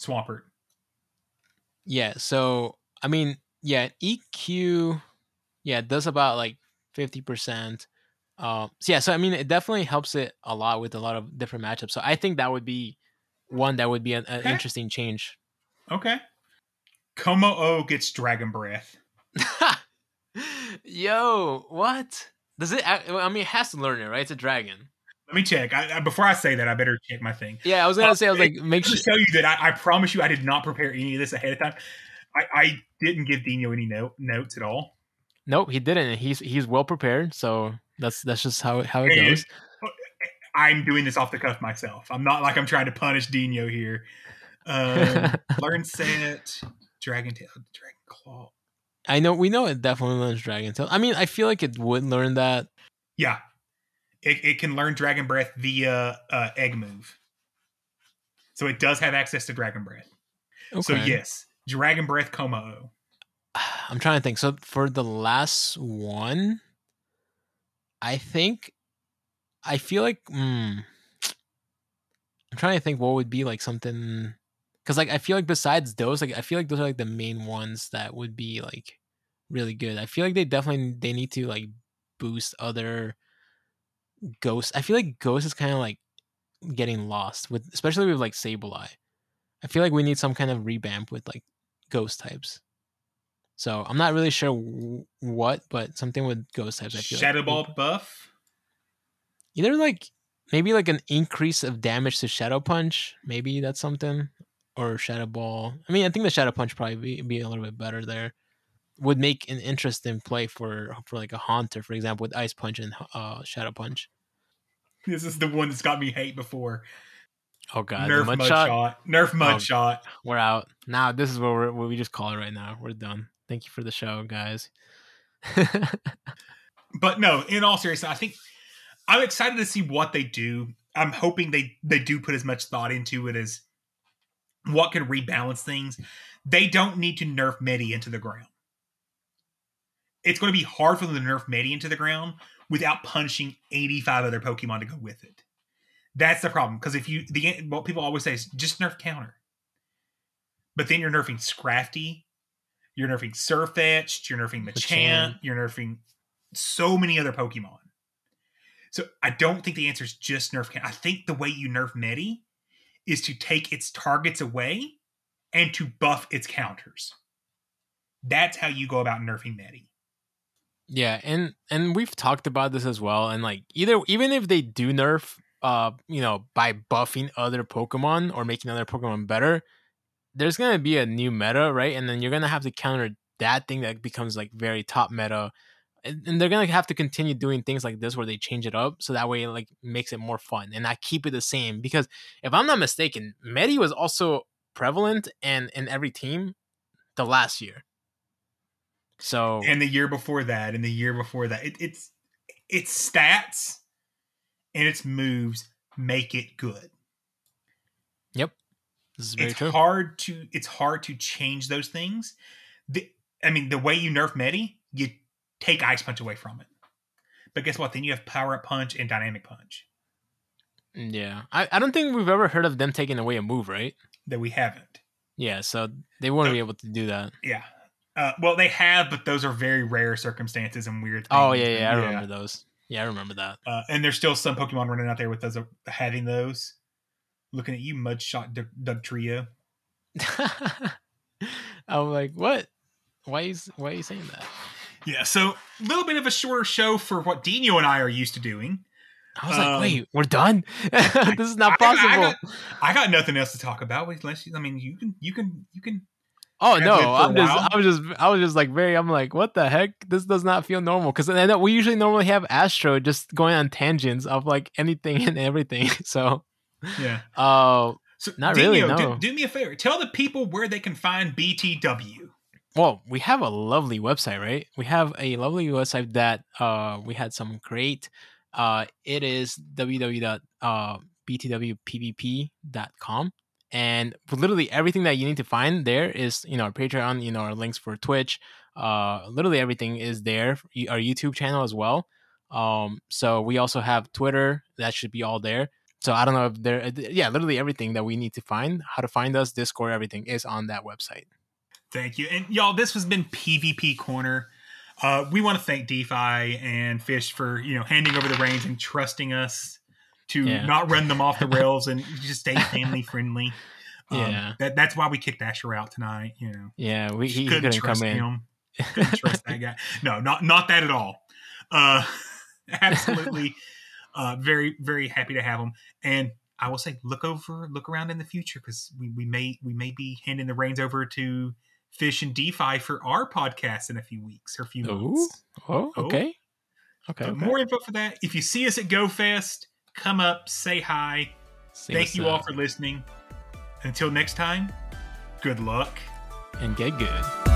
Swampert. Yeah. So I mean, yeah, EQ. Yeah, it does about like fifty percent. Um. So yeah. So I mean, it definitely helps it a lot with a lot of different matchups. So I think that would be one that would be an, an Okay. interesting change. Okay. Kommo-o gets Dragon Breath. Yo, what does it? I mean, it has to learn it, right? It's a dragon. Let me check. I, I- before I say that, I better check my thing. Yeah, I was gonna Uh, say, I was like, make sure. to tell you that I, I promise you, I did not prepare any of this ahead of time. I, I didn't give Dinho any note, notes at all. Nope, he didn't. He's he's well prepared. So that's that's just how how it And goes. I'm doing this off the cuff myself. I'm not like I'm trying to punish Dinho here. Um, learn set, Dragon Tail, Dragon Claw. I know we know it definitely learns Dragon Tail. I mean, I feel like it would learn that. Yeah, it, it can learn Dragon Breath via uh, Egg Move, so it does have access to Dragon Breath. Okay. So yes, Dragon Breath Como. I'm trying to think. So for the last one, I think I feel like mm, I'm trying to think what would be like something because like I feel like besides those, like I feel like those are like the main ones that would be like really good. I feel like they definitely they need to like boost other ghosts. I feel like Ghost is kind of like getting lost with especially with like Sableye. I feel like we need some kind of revamp with like ghost types. So I'm not really sure w- what, but something with ghost types. I feel Shadow like Ball buff. either like maybe like an increase of damage to Shadow Punch. Maybe that's something, or Shadow Ball. I mean, I think the Shadow Punch probably be, be a little bit better there. Would make an interesting play for for like a Haunter, for example, with Ice Punch and uh, Shadow Punch. This is the one that's got me hate before. Oh god, Nerf mud, mud, shot. shot. Nerf mud Oh. shot. We're out now. This is what we're what we just call it right now. We're done. Thank you for the show, guys. But no, in all seriousness, I think I'm excited to see what they do. I'm hoping they they do put as much thought into it as what can rebalance things. They don't need to nerf Medi into the ground. It's going to be hard for them to nerf Medi to the ground without punishing 85 other Pokemon to go with it. That's the problem. Because if you the what people always say is just nerf counter. But then you're nerfing Scrafty, you're nerfing Sirfetch'd, you're nerfing Machamp, Machamp. you're nerfing so many other Pokemon. So I don't think the answer is just nerf. counter. I think the way you nerf Medi is to take its targets away and to buff its counters. That's how you go about nerfing Medi. Yeah, and and we've talked about this as well. And like either even if they do nerf, uh, you know, by buffing other Pokemon or making other Pokemon better, there's gonna be a new meta, right? And then you're gonna have to counter that thing that becomes like very top meta. And, they're gonna have to continue doing things like this where they change it up so that way it like makes it more fun and not keep it the same. Because if I'm not mistaken, Medi was also prevalent and in every team the last year. So and the year before that, and the year before that, it, it's its stats and its moves make it good. Yep, this is very it's true. hard to it's hard to change those things. The, I mean, the way you nerf Medi, you take Ice Punch away from it. But guess what? Then you have Power Up Punch and Dynamic Punch Yeah, I, I don't think we've ever heard of them taking away a move, right? that we haven't. Yeah, so they won't Uh, be able to do that. Yeah. Uh, well, they have, but those are very rare circumstances and weird. Things. Oh yeah, yeah, I remember those. Yeah, I remember that. Uh, and there's still some Pokemon running out there with those uh, having those. Looking at you, Mudshot Doug, Dugtrio. I'm like, what? Why is why are you saying that? Yeah, so a little bit of a shorter show for what Dinho and I are used to doing. I was Um, like, wait, we're done. this is not I- I possible. got- I got nothing else to talk about. Unless you, I mean, you can, you can, you can. Oh no, it for a I'm just. I was just, I was just like very. I'm like, what the heck? This does not feel normal because we usually normally have Astro just going on tangents of like anything and everything. So, Yeah. uh, So, Not Dinho, really, do- no. Do, me a favor. Tell the people where they can find BTW. Well, we have a lovely website, right? We have a lovely website that uh, we had some great. Uh, it is www.btwpvp.com, and literally everything that you need to find there is, you know, our Patreon, you know, our links for Twitch, uh, literally everything is there. Our YouTube channel as well. Um, so we also have Twitter. That should be all there. So I don't know if there, yeah, literally everything that we need to find, how to find us, Discord, everything is on that website. Thank you. And y'all, this has been PvP Corner. Uh, we want to thank DPhiE and Fish for you know handing over the reins and trusting us to Yeah. not run them off the rails and just stay family friendly. Um, Yeah. that, that's why we kicked Asher out tonight. You know, Yeah, we he, couldn't couldn't trust come in. him. Couldn't trust that guy. No, not not that at all. Uh, absolutely, uh, very very happy to have him. And I will say, look over, look around in the future because we, we may we may be handing the reins over to Fish and DPhiE for our podcast in a few weeks or a few Ooh, months. oh, Oh. okay, okay. Okay. more info for that. If you see us at GoFest, come up, say hi. Thank you all for listening. Until next time, good luck. and get good.